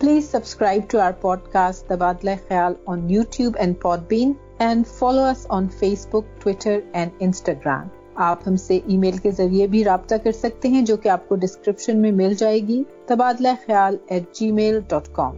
Please subscribe to our podcast تبادلہ خیال on YouTube and Podbean and follow us on Facebook Twitter and Instagram آپ ہم سے ای میل کے ذریعے بھی رابطہ کر سکتے ہیں، جو کہ آپ کو ڈسکرپشن میں مل جائے گی. تبادلہ خیال at G mile dot com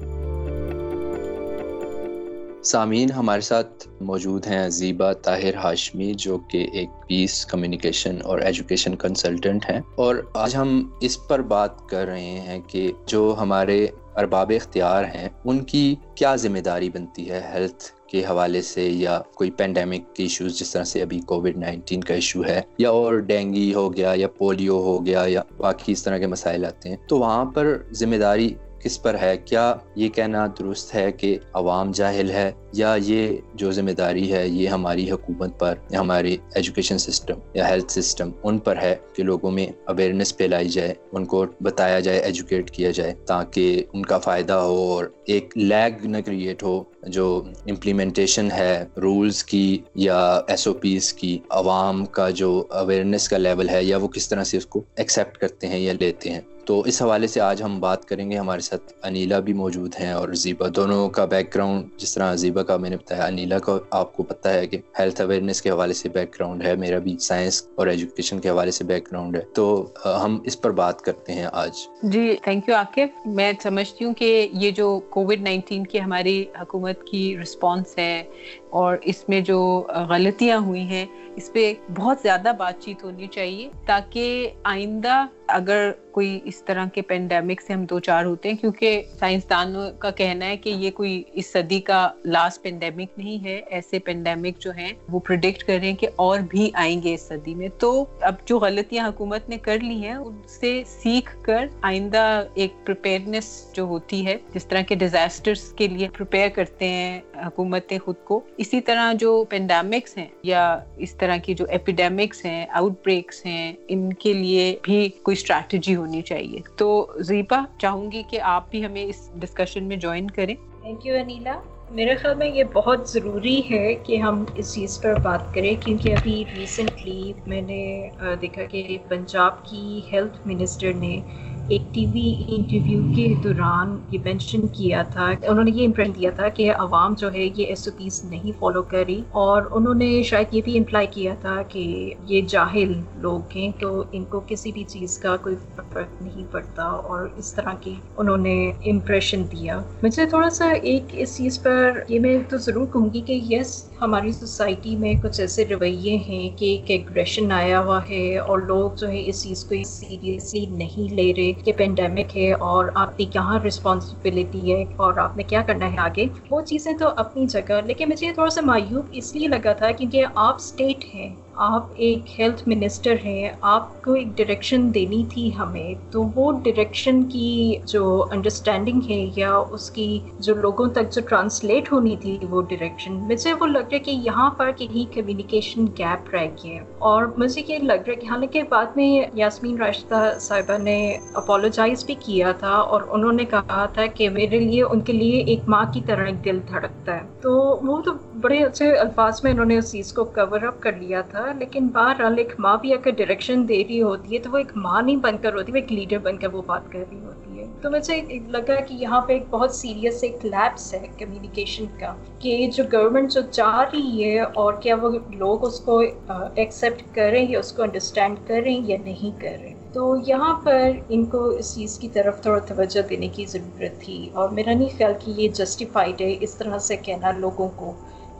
سامعین ہمارے ساتھ موجود ہیں عزیبہ طاہر ہاشمی، جو کہ ایک پیس کمیونیکیشن اور ایجوکیشن کنسلٹنٹ ہیں. اور آج ہم اس پر بات کر رہے ہیں کہ جو ہمارے ارباب اختیار ہیں، ان کی کیا ذمہ داری بنتی ہے ہیلتھ کے حوالے سے یا کوئی پینڈیمک کے ایشوز جس طرح سے ابھی کووڈ نائنٹین کا ایشو ہے یا اور ڈینگی ہو گیا یا پولیو ہو گیا یا باقی اس طرح کے مسائل آتے ہیں، تو وہاں پر ذمہ داری کس پر ہے، کیا یہ کہنا درست ہے کہ عوام جاہل ہے یا یہ جو ذمہ داری ہے، یہ ہماری حکومت پر یا ہماری ایجوکیشن سسٹم یا ہیلتھ سسٹم ان پر ہے کہ لوگوں میں اویئرنیس پھیلائی جائے، ان کو بتایا جائے ایجوکیٹ کیا جائے تاکہ ان کا فائدہ ہو اور ایک لیگ نہ کریٹ ہو جو امپلیمنٹیشن ہے رولز کی یا ایس او پیز کی، عوام کا جو اویئرنیس کا لیول ہے یا وہ کس طرح سے اس کو ایکسیپٹ کرتے ہیں یا لیتے ہیں۔ تو اس حوالے سے آج ہم بات کریں گے۔ ہمارے ساتھ انیلا بھی موجود ہیں اور زیبا، دونوں کا بیک گراؤنڈ جس طرح زیبا کا میں نے بتایا، انیلا کا آپ کو پتہ ہے کہ ہیلتھ اویئرنیس کے حوالے سے بیک گراؤنڈ ہے، میرا بھی سائنس اور ایجوکیشن کے حوالے سے بیک گراؤنڈ ہے۔ تو ہم اس پر بات کرتے ہیں آج۔ جی تھینک یو عاقف میں سمجھتی ہوں کہ یہ جو کووڈ نائنٹین کی ہماری حکومت کی رسپانس ہے اور اس میں جو غلطیاں ہوئی ہیں، اس پہ بہت زیادہ بات چیت ہونی چاہیے تاکہ آئندہ اگر کوئی اس طرح کے پینڈیمک سے ہم دو چار ہوتے ہیں، کیونکہ سائنسدانوں کا کہنا ہے کہ یہ کوئی اس صدی کا لاسٹ پینڈیمک نہیں ہے، ایسے پینڈیمک جو ہیں وہ پرڈکٹ کر رہے ہیں کہ اور بھی آئیں گے اس صدی میں۔ تو اب جو غلطیاں حکومت نے کر لی ہیں، ان سے سیکھ کر آئندہ ایک پریپیئرنیس جو ہوتی ہے، جس طرح کے ڈیزاسٹرس کے لیے پریپیئر کرتے ہیں حکومتیں خود کو اسی طرح جو پینڈیمکس ہیں یا اس طرح کی جو ایپیڈیمکس ہیں آؤٹ بریکس ہیں، ان کے لیے بھی کوئی اسٹریٹجی ہونی چاہیے۔ تو زیپا، چاہوں گی کہ آپ بھی ہمیں اس ڈسکشن میں جوائن کریں۔ تھینک یو انیلا میرے خیال میں یہ بہت ضروری ہے کہ ہم اس چیز پر بات کریں، کیونکہ ابھی ریسنٹلی میں نے دیکھا کہ پنجاب کی ہیلتھ منسٹر نے ایک ٹی وی انٹرویو کے دوران یہ مینشن کیا تھا، انہوں نے یہ امپرنٹ دیا تھا کہ عوام جو ہے یہ ایس او پیز نہیں فالو کری اور انہوں نے شاید یہ بھی امپلائی کیا تھا کہ یہ جاہل لوگ ہیں تو ان کو کسی بھی چیز کا کوئی فرق نہیں پڑتا اور اس طرح کی انہوں نے امپریشن دیا۔ مجھے تھوڑا سا ایک اس چیز پر یہ میں تو ضرور کہوں گی کہ یس ہماری سوسائٹی میں کچھ ایسے رویے ہیں کہ ایک ایگریشن آیا ہوا ہے اور لوگ جو ہے اس چیز کو سیریسلی نہیں لے رہے۔ کہ پینڈیمک ہے اور آپ کی کہاں رسپانسبلٹی ہے اور آپ نے کیا کرنا ہے آگے، وہ چیزیں تو اپنی جگہ، لیکن مجھے تھوڑا سا مایوب اس لیے لگا تھا کیونکہ آپ اسٹیٹ ہیں۔ آپ ایک ہیلتھ منسٹر ہیں، آپ کو ایک ڈائریکشن دینی تھی ہمیں، تو وہ ڈائریکشن کی جو انڈرسٹینڈنگ ہے یا اس کی جو لوگوں تک جو ٹرانسلیٹ ہونی تھی وہ ڈائریکشن مجھے وہ لگ رہا ہے کہ یہاں پر کہیں کمیونیکیشن گیپ رہ گیا اور مجھے یہ لگ رہا ہے کہ حالانکہ بعد میں یاسمین راشدہ صاحبہ نے اپولوجائز بھی کیا تھا اور انہوں نے کہا تھا کہ میرے لیے، ان کے لیے ایک ماں کی طرح ایک دل دھڑکتا ہے۔ تو وہ تو بڑے اچھے الفاظ میں انہوں نے اس چیز کو کور اپ کر لیا تھا۔ لیکن بہرحال ایک ماں بھی اگر ڈائریکشن دے رہی ہوتی ہے تو وہ ایک ماں نہیں بن کر ہوتی، وہ ایک لیڈر بن کر وہ بات کر رہی ہوتی ہے۔ تو مجھے لگا کہ یہاں پہ ایک بہت سیریس ایک لیپس ہے کمیونیکیشن کا، کہ جو گورنمنٹ جو چاہ رہی ہے اور کیا وہ لوگ اس کو ایکسیپٹ کریں یا اس کو انڈرسٹینڈ کریں یا نہیں کریں تو یہاں پر ان کو اس چیز کی طرف تھوڑا توجہ دینے کی ضرورت تھی اور میرا نہیں خیال کہ یہ جسٹیفائڈ ہے اس طرح سے کہنا لوگوں کو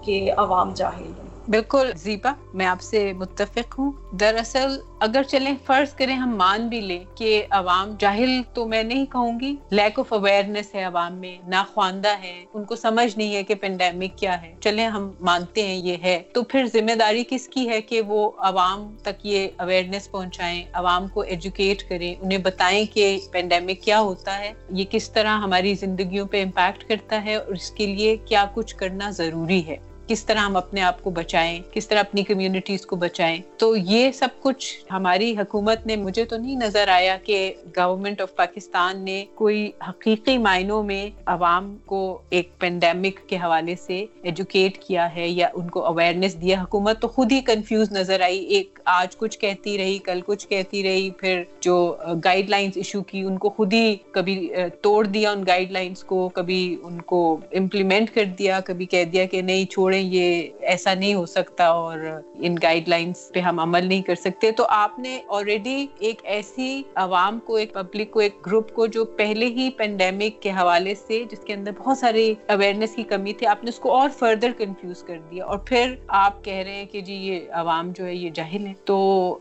کہ عوام جاہل ہیں بالکل زیبا، میں آپ سے متفق ہوں۔ دراصل اگر چلیں، فرض کریں ہم مان بھی لیں کہ عوام جاہل تو میں نہیں کہوں گی۔ لیک آف اویئرنیس ہے عوام میں ناخواندہ ہے۔ ان کو سمجھ نہیں ہے کہ پینڈیمک کیا ہے۔ چلیں، ہم مانتے ہیں یہ ہے۔ تو پھر ذمہ داری کس کی ہے کہ وہ عوام تک یہ اویئرنیس پہنچائیں، عوام کو ایجوکیٹ کریں، انہیں بتائیں کہ پینڈیمک کیا ہوتا ہے؟ یہ کس طرح ہماری زندگیوں پہ امپیکٹ کرتا ہے؟ اور اس کے لیے کیا کچھ کرنا ضروری ہے؟ کس طرح ہم اپنے آپ کو بچائیں، کس طرح اپنی کمیونٹیز کو بچائیں۔ تو یہ سب کچھ ہماری حکومت نے مجھے تو نہیں نظر آیا کہ گورنمنٹ آف پاکستان نے کوئی حقیقی معنوں میں عوام کو ایک پینڈیمک کے حوالے سے ایجوکیٹ کیا ہے یا ان کو اویئرنیس دیا۔ حکومت تو خود ہی کنفیوز نظر آئی۔ ایک آج کچھ کہتی رہی، کل کچھ کہتی رہی، پھر جو گائیڈ لائنس ایشو کی ان کو خود ہی کبھی توڑ دیا ان گائیڈ لائنس کو، کبھی ان کو امپلیمنٹ کر دیا، کبھی کہہ دیا کہ نہیں چھوڑے چھوڑیں یہ ایسا نہیں ہو سکتا اور ان گائیڈ لائنس پہ ہم عمل نہیں کر سکتے۔ تو آپ نے آلریڈی ایک ایسی عوام کو، ایک پبلک کو، ایک گروپ کو جو پہلے ہی پینڈیمک کے حوالے سے، جس کے اندر بہت ساری اویئرنیس کی کمی تھی، آپ نے اس کو اور فردر کنفیوز کر دیا۔ اور پھر آپ کہہ رہے ہیں کہ جی یہ عوام جو ہے، یہ جاہل ہے۔ تو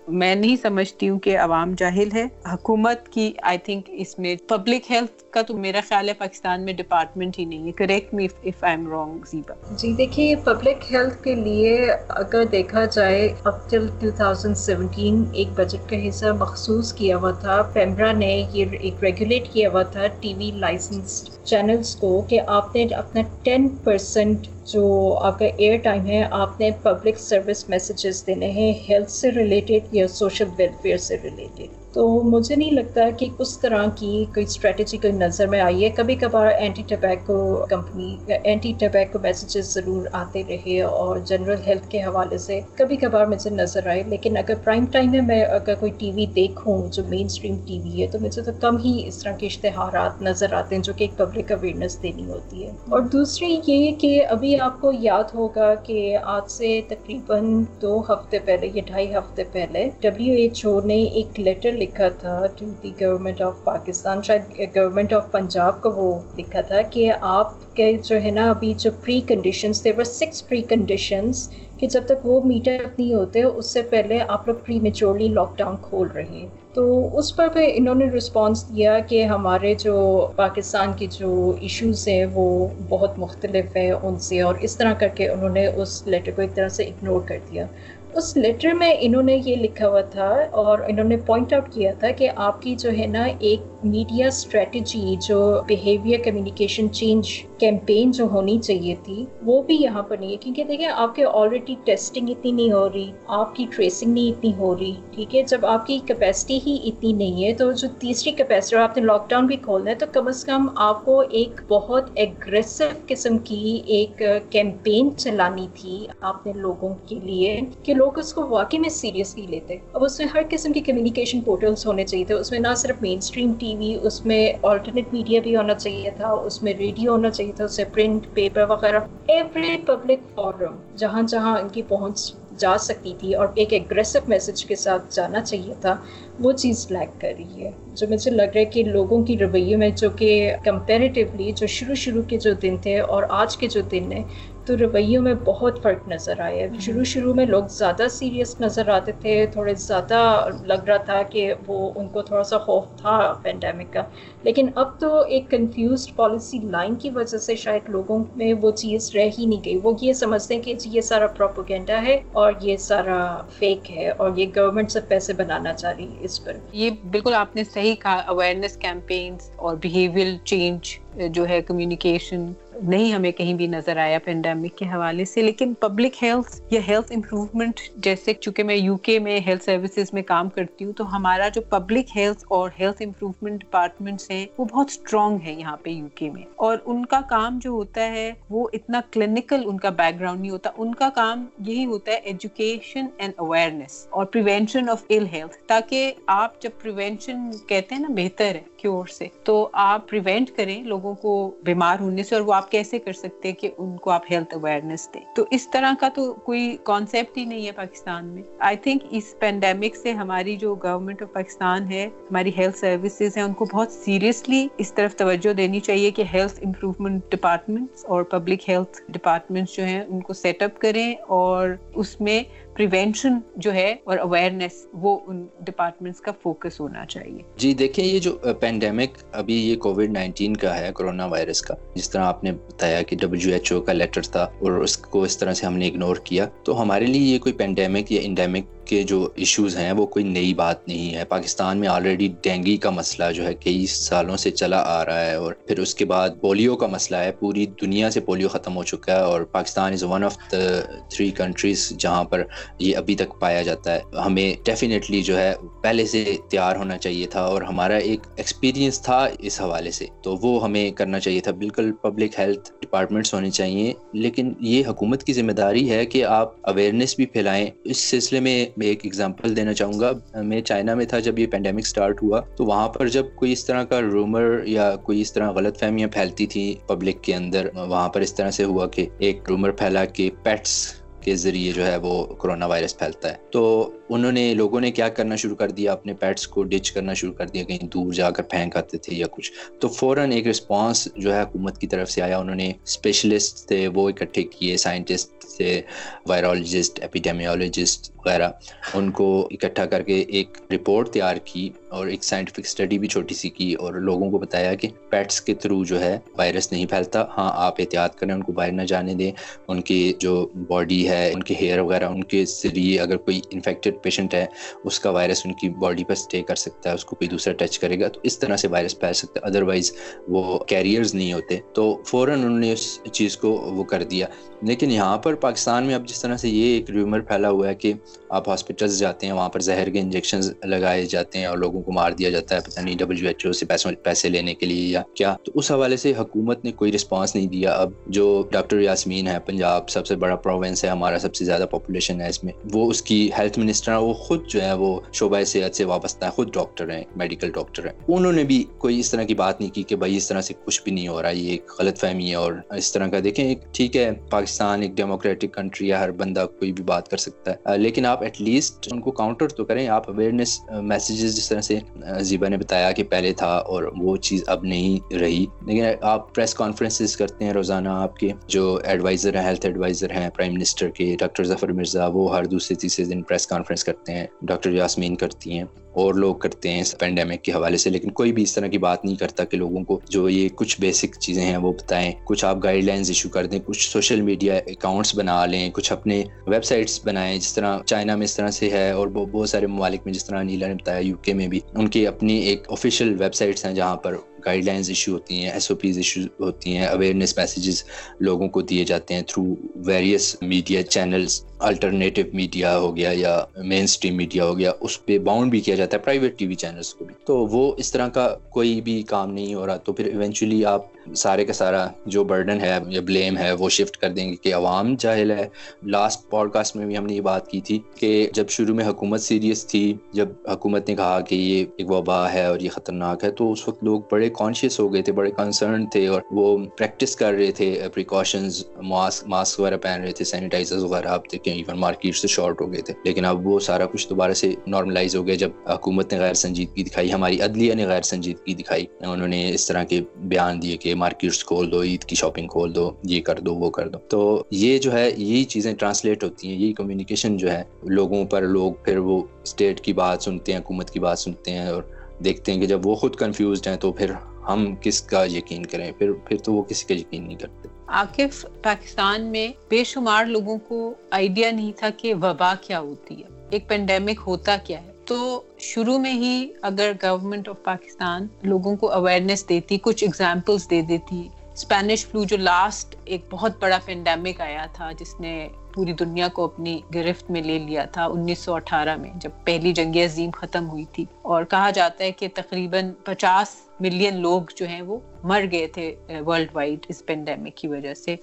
میں نہیں سمجھتی ہوں کہ عوام جاہل ہے۔ حکومت کی آئی تھنک اس میں پبلک ہیلتھ کا تو میرا خیال ہے پاکستان میں ڈپارٹمنٹ ہی نہیں ہے۔ Correct me if I am wrong Zeba. جی دیکھیے پبلک ہیلتھ کے لیے اگر دیکھا جائے اب ٹل 2017 ایک بجٹ کا حصہ مخصوص کیا ہوا تھا۔ پیمبرا نے یہ ایک ریگولیٹ کیا ہوا تھا ٹی وی لائسنس چینلز کو کہ آپ نے اپنا ٹین پرسنٹ جو آپ کا ایئر ٹائم ہے، آپ نے پبلک سروس میسیجز دینے ہیں ہیلتھ سے ریلیٹڈ یا سوشل ویلفیئر سے ریلیٹڈ تو مجھے نہیں لگتا کہ اس طرح کی کوئی اسٹریٹجی کوئی نظر میں آئی ہے۔ کبھی کبھار anti tobacco company anti tobacco messages ضرور آتے رہے اور جنرل ہیلتھ کے حوالے سے کبھی کبھار مجھے نظر آئے۔ لیکن اگر پرائم ٹائم میں میں اگر کوئی ٹی وی دیکھوں جو مین اسٹریم ٹی وی ہے تو مجھے تو کم ہی اس طرح کے اشتہارات نظر آتے ہیں جو کہ ایک پبلک اویئرنیس دینی ہوتی ہے۔ اور دوسری یہ کہ ابھی آپ کو یاد ہوگا کہ آج سے تقریباً دو ہفتے پہلے یا ڈھائی ہفتے پہلے ڈبلیو ایچ او نے ایک لیٹر لکھا تھا to the government of Pakistan شاید گورنمنٹ آف پنجاب کو وہ لکھا تھا کہ آپ کے جو ہے نا ابھی جو پری کنڈیشنس تھے، وہ سکس پری کنڈیشنس کہ جب تک وہ میٹر نہیں ہوتے، اس سے پہلے آپ لوگ پری میچورلی لاک ڈاؤن کھول رہے ہیں۔ تو اس پر بھی انہوں نے رسپانس دیا کہ ہمارے جو پاکستان کی جو ایشوز ہیں، وہ بہت مختلف ہیں ان سے اور اس طرح کر کے انہوں نے اس لیٹر کو ایک طرح سے اگنور کر دیا۔ اس لیٹر میں انہوں نے یہ لکھا ہوا تھا اور انہوں نے پوائنٹ آؤٹ کیا تھا کہ آپ کی جو ہے نا ایک میڈیا اسٹریٹجی جو بیہیویئر کمیونیکیشن چینج کیمپین جو ہونی چاہیے تھی وہ بھی یہاں پر نہیں ہے کیونکہ دیکھیں آپ کے آلریڈی ٹیسٹنگ اتنی نہیں ہو رہی آپ کی ٹریسنگ نہیں اتنی ہو رہی ٹھیک ہے جب آپ کی کیپیسٹی ہی اتنی نہیں ہے تو جو تیسری کیپیسٹی آپ نے لاک ڈاؤن بھی کھولنا ہے تو کم از کم آپ کو ایک بہت ایگریسو قسم کی ایک کیمپین چلانی تھی آپ نے لوگوں کے لیے کہ لوگ اس کو واقعی میں سیریسلی لیتے اب اس میں ہر قسم کی کمیونیکیشن پورٹلس ہونے چاہیے تھے اس میں نہ صرف مین اسٹریم ٹی وی اس میں آلٹرنیٹ میڈیا بھی ہونا چاہیے تھا، اس میں ریڈیو ہونا چاہیے تھا، اس سے پرنٹ پیپر وغیرہ ایوری پبلک فورم جہاں جہاں ان کی پہنچ جا سکتی تھی اور ایک ایگریسو میسج کے ساتھ جانا چاہیے تھا، وہ چیز لیک کر رہی ہے۔ جو مجھے لگ رہا ہے کہ لوگوں کی رویے میں جو کہ کمپیریٹیولی جو شروع شروع کے جو دن تھے اور آج کے جو دن ہیں تو رویوں میں بہت فرق نظر آیا۔ شروع شروع میں لوگ زیادہ سیریس نظر آتے تھے تھوڑے زیادہ لگ رہا تھا کہ وہ ان کو تھوڑا سا خوف تھا پینڈیمک کا۔ لیکن اب تو ایک کنفیوزڈ پالیسی لائن کی وجہ سے شاید لوگوں میں وہ چیز رہ ہی نہیں گئی۔ وہ یہ سمجھتے ہیں کہ جی یہ سارا پروپوگینڈا ہے اور یہ سارا فیک ہے اور یہ گورنمنٹ سے پیسے بنانا چاہ رہی ہے اس پر۔ یہ بالکل آپ نے صحیح کہا اویئرنیس کیمپینس اور بیہیویئر چینج جو ہے کمیونیکیشن نہیں ہمیں کہیں بھی نظر آیا پینڈیمک کے حوالے سے، لیکن پبلک ہیلتھ یا ہیلتھ امپروومنٹ جیسے چونکہ میں یو کے میں ہیلتھ سروسز میں کام کرتی ہوں، تو ہمارا جو پبلک ہیلتھ اور ہیلتھ امپروومنٹ ڈپارٹمنٹس ہیں، وہ بہت اسٹرانگ ہے یہاں پہ یو کے میں۔ اور ان کا کام جو ہوتا ہے، وہ اتنا کلینکل ان کا بیک گراؤنڈ نہیں ہوتا۔ ان کا کام یہی ہوتا ہے ایجوکیشن اینڈ اویئرنیس اور پریونشن آف ال ہیلتھ تاکہ آپ جب پریونشن کہتے ہیں نا، بہتر ہے۔ کیور سے تو آپ پریونٹ کریں لوگوں کو بیمار ہونے سے اور وہ آپ آپ کیسے کر سکتے کہ ان کو آپ ہیلتھ اویئرنیس دیں تو اس طرح کا تو کوئی کانسیپٹ ہی نہیں ہے پاکستان میں آئی تھنک اس پینڈیمک سے ہماری جو گورنمنٹ آف پاکستان ہے ہماری ہیلتھ سروسز ہیں ان کو بہت سیریسلی اس طرف توجہ دینی چاہیے کہ ہیلتھ امپروومنٹ ڈپارٹمنٹس اور پبلک ہیلتھ ڈپارٹمنٹس جو ہیں ان کو سیٹ اپ کریں اور اس میں پریونشن جو ہے اور اویئرنیس وہ ان ڈپارٹمنٹس کا فوکس ہونا چاہیے۔ جی دیکھیں، یہ جو پینڈیمک ابھی یہ کووڈ نائنٹین کا ہے، کرونا وائرس کا۔ جس طرح آپ نے بتایا کہ ڈبلیو ایچ او کا لیٹر تھا اور اس کو اس طرح سے ہم نے اگنور کیا، تو ہمارے لیے یہ کوئی پینڈیمک یا انڈیمک کے جو ایشوز ہیں، وہ کوئی نئی بات نہیں ہے۔ پاکستان میں آلریڈی ڈینگی کا مسئلہ جو ہے کئی سالوں سے چلا آ رہا ہے اور پھر اس کے بعد پولیو کا مسئلہ ہے۔ پوری دنیا سے پولیو ختم ہو چکا ہے اور Pakistan is one of the three countries جہاں پر یہ ابھی تک پایا جاتا ہے۔ ہمیں ڈیفینیٹلی جو ہے پہلے سے تیار ہونا چاہیے تھا اور ہمارا ایک ایکسپیرینس تھا اس حوالے سے۔ تو وہ ہمیں کرنا چاہیے تھا۔ بالکل پبلک ہیلتھ ڈپارٹمنٹس ہونے چاہیے۔ لیکن یہ حکومت کی ذمہ داری ہے کہ آپ اویئرنیس بھی پھیلائیں۔ اس سلسلے میں میں ایک ایگزامپل دینا چاہوں گا۔ میں چائنا میں تھا جب یہ پینڈیمک سٹارٹ ہوا۔ تو وہاں پر جب کوئی اس طرح کا رومر یا کوئی اس طرح غلط فہمیاں پھیلتی تھیں پبلک کے اندر، وہاں پر اس طرح سے ہوا کہ ایک رومر پھیلا کہ پیٹس کے ذریعے جو ہے وہ کرونا وائرس پھیلتا ہے۔ تو انہوں نے، لوگوں نے کیا کرنا شروع کر دیا، اپنے پیٹس کو ڈچ کرنا شروع کر دیا، کہیں دور جا کر پھینک آتے تھے یا کچھ۔ تو فوراً ایک رسپانس جو ہے حکومت کی طرف سے آیا۔ انہوں نے اسپیشلسٹ تھے، وہ اکٹھے کیے سائنٹسٹ تھے وائرولوجسٹ اپیڈیمیولوجسٹ وغیرہ، ان کو اکٹھا کر کے ایک رپورٹ تیار کی اور ایک سائنٹیفک اسٹڈی بھی چھوٹی سی کی اور لوگوں کو بتایا کہ پیٹس کے تھرو جو ہے وائرس نہیں پھیلتا۔ ہاں آپ احتیاط کریں، ان کو باہر نہ جانے دیں۔ ان کی جو باڈی ہے، ان کے ہیئر وغیرہ، ان کے ذریعے اگر کوئی انفیکٹڈ پیشنٹ ہے، اس کا وائرس ان کی باڈی پر اسٹے کر سکتا ہے، اس کو کوئی دوسرا ٹچ کرے گا۔ تو اس طرح سے وائرس پھیل سکتا ہے۔ ادروائز وہ کیریئرز نہیں ہوتے۔ تو فوراً انہوں نے اس چیز کو وہ کر دیا۔ لیکن یہاں پر پاکستان میں اب جس طرح سے یہ ایک ریومر پھیلا ہوا ہے کہ آپ ہاسپٹلس جاتے ہیں، وہاں پر زہر کے انجیکشن لگائے جاتے ہیں اور لوگوں کو مار دیا جاتا ہے، پتہ نہیں ڈبلیو ایچ او سے پیسوں پیسے لینے کے لیے یا کیا۔ تو اس حوالے سے حکومت نے کوئی رسپانس نہیں دیا۔ اب جو ڈاکٹر یاسمین ہے پنجاب سب سے بڑا پروونس ہے، ہمارا سب سے زیادہ پاپولیشن ہے اس میں۔ وہ اس کی ہیلتھ منسٹر ہے وہ خود جو ہے وہ شعبہ صحت سے وابستہ ہے خود ڈاکٹر ہیں میڈیکل ڈاکٹر ہیں۔ انہوں نے بھی کوئی اس طرح کی بات نہیں کی کہ بھائی، اس طرح سے کچھ بھی نہیں ہو رہا، یہ ایک غلط فہمی ہے اور اس طرح کا۔ دیکھیں، ایک ٹھیک ہے، پاکستان ایک ڈیموکریٹک کنٹری ہے ہر بندہ کوئی بھی بات کر سکتا ہے۔ لیکن آپ ایٹ لیسٹ ان کو کاؤنٹر تو کریں، آپ اویئرنیس میسیجز جس طرح سے زیبا نے بتایا کہ پہلے تھا اور وہ چیز اب نہیں رہی۔ لیکن آپ پریس کانفرنسز کرتے ہیں روزانہ، آپ کے جو ایڈوائزر ہیں ہیلتھ ایڈوائزر ہیں پرائم منسٹر کے ڈاکٹر ظفر مرزا، وہ ہر دوسرے تیسرے دن پریس کانفرنس کرتے ہیں ڈاکٹر یاسمین کرتی ہیں۔ اور لوگ کرتے ہیں اس پینڈیمک کے حوالے سے، لیکن کوئی بھی اس طرح کی بات نہیں کرتا کہ لوگوں کو جو یہ کچھ بیسک چیزیں ہیں وہ بتائیں۔ کچھ آپ گائیڈ لائنز ایشو کر دیں، کچھ سوشل میڈیا اکاؤنٹس بنا لیں، کچھ اپنے ویب سائٹس بنائیں۔ جس طرح چائنا میں اس طرح سے ہے اور بہت سارے ممالک میں جس طرح نیلا نے بتایا یو کے میں بھی، ان کی اپنی ایک آفیشیل ویب سائٹس ہیں جہاں پر گائیڈ لائنز ایشو ہوتی ہیں ایس او پیز ایشو ہوتی ہیں اویئرنیس میسیجز لوگوں کو دیے جاتے ہیں through various media channels alternative media ہو گیا یا مین اسٹریم میڈیا ہو گیا، اس پہ باؤنڈ بھی کیا جاتا ہے پرائیویٹ ٹی وی چینلس کو بھی۔ تو وہ اس طرح کا کوئی بھی کام نہیں ہو رہا، تو پھر ایونچولی آپ سارے کا سارا جو برڈن ہے یا بلیم ہے، وہ شفٹ کر دیں گے کہ عوام جاہل ہے۔ لاسٹ پوڈ کاسٹ میں بھی ہم نے یہ بات کی تھی کہ جب شروع میں حکومت سیریس تھی، جب حکومت نے کہا کہ یہ ایک وبا ہے اور یہ خطرناک ہے، تو اس وقت لوگ بڑے کانشیس ہو گئے تھے، بڑے کنسرن تھے اور وہ پریکٹس کر رہے تھے پریکاشنز ماسک ماسک وغیرہ پہن رہے تھے سینیٹائزر وغیرہ اب تھے ایون مارکیٹ سے شارٹ ہو گئے تھے۔ لیکن اب وہ سارا کچھ دوبارہ سے نارملائز ہو گیا۔ جب حکومت نے غیر سنجیدگی دکھائی، ہماری عدلیہ نے غیر سنجیدگی دکھائی۔ انہوں نے اس طرح کے بیان دیے کہ مارکیٹس کھول دو، عید کی شاپنگ کھول دو، یہ کر دو، وہ کر دو۔ تو یہ جو ہے، یہی چیزیں ٹرانسلیٹ ہوتی ہیں، یہی کمیونیکیشن جو ہے، لوگوں پر لوگ پھر وہ اسٹیٹ کی بات سنتے ہیں، حکومت کی بات سنتے ہیں اور دیکھتے ہیں کہ جب وہ خود کنفیوزڈ ہیں تو پھر ہم کس کا یقین کریں؟ پھر پھر تو وہ کسی کا یقین نہیں کرتے۔ عاقف پاکستان میں بے شمار لوگوں کو آئیڈیا نہیں تھا کہ وبا کیا ہوتی ہے۔ ایک پینڈیمک ہوتا کیا ہے۔ تو شروع میں ہی اگر گورنمنٹ آف پاکستان لوگوں کو اویئرنیس دیتی، کچھ اگزامپلس دے دیتی۔ اسپینش فلو جو لاسٹ ایک بہت بڑا پینڈیمک آیا تھا، جس نے پوری دنیا کو اپنی گرفت میں لے لیا تھا انیس سو اٹھارہ میں، جب پہلی جنگ عظیم ختم ہوئی تھی۔ اور کہا جاتا ہے کہ تقریباً پچاس ملین لوگ جو ہیں وہ مر گئے تھے ورلڈ وائڈ اس پینڈیمک کی وجہ سے۔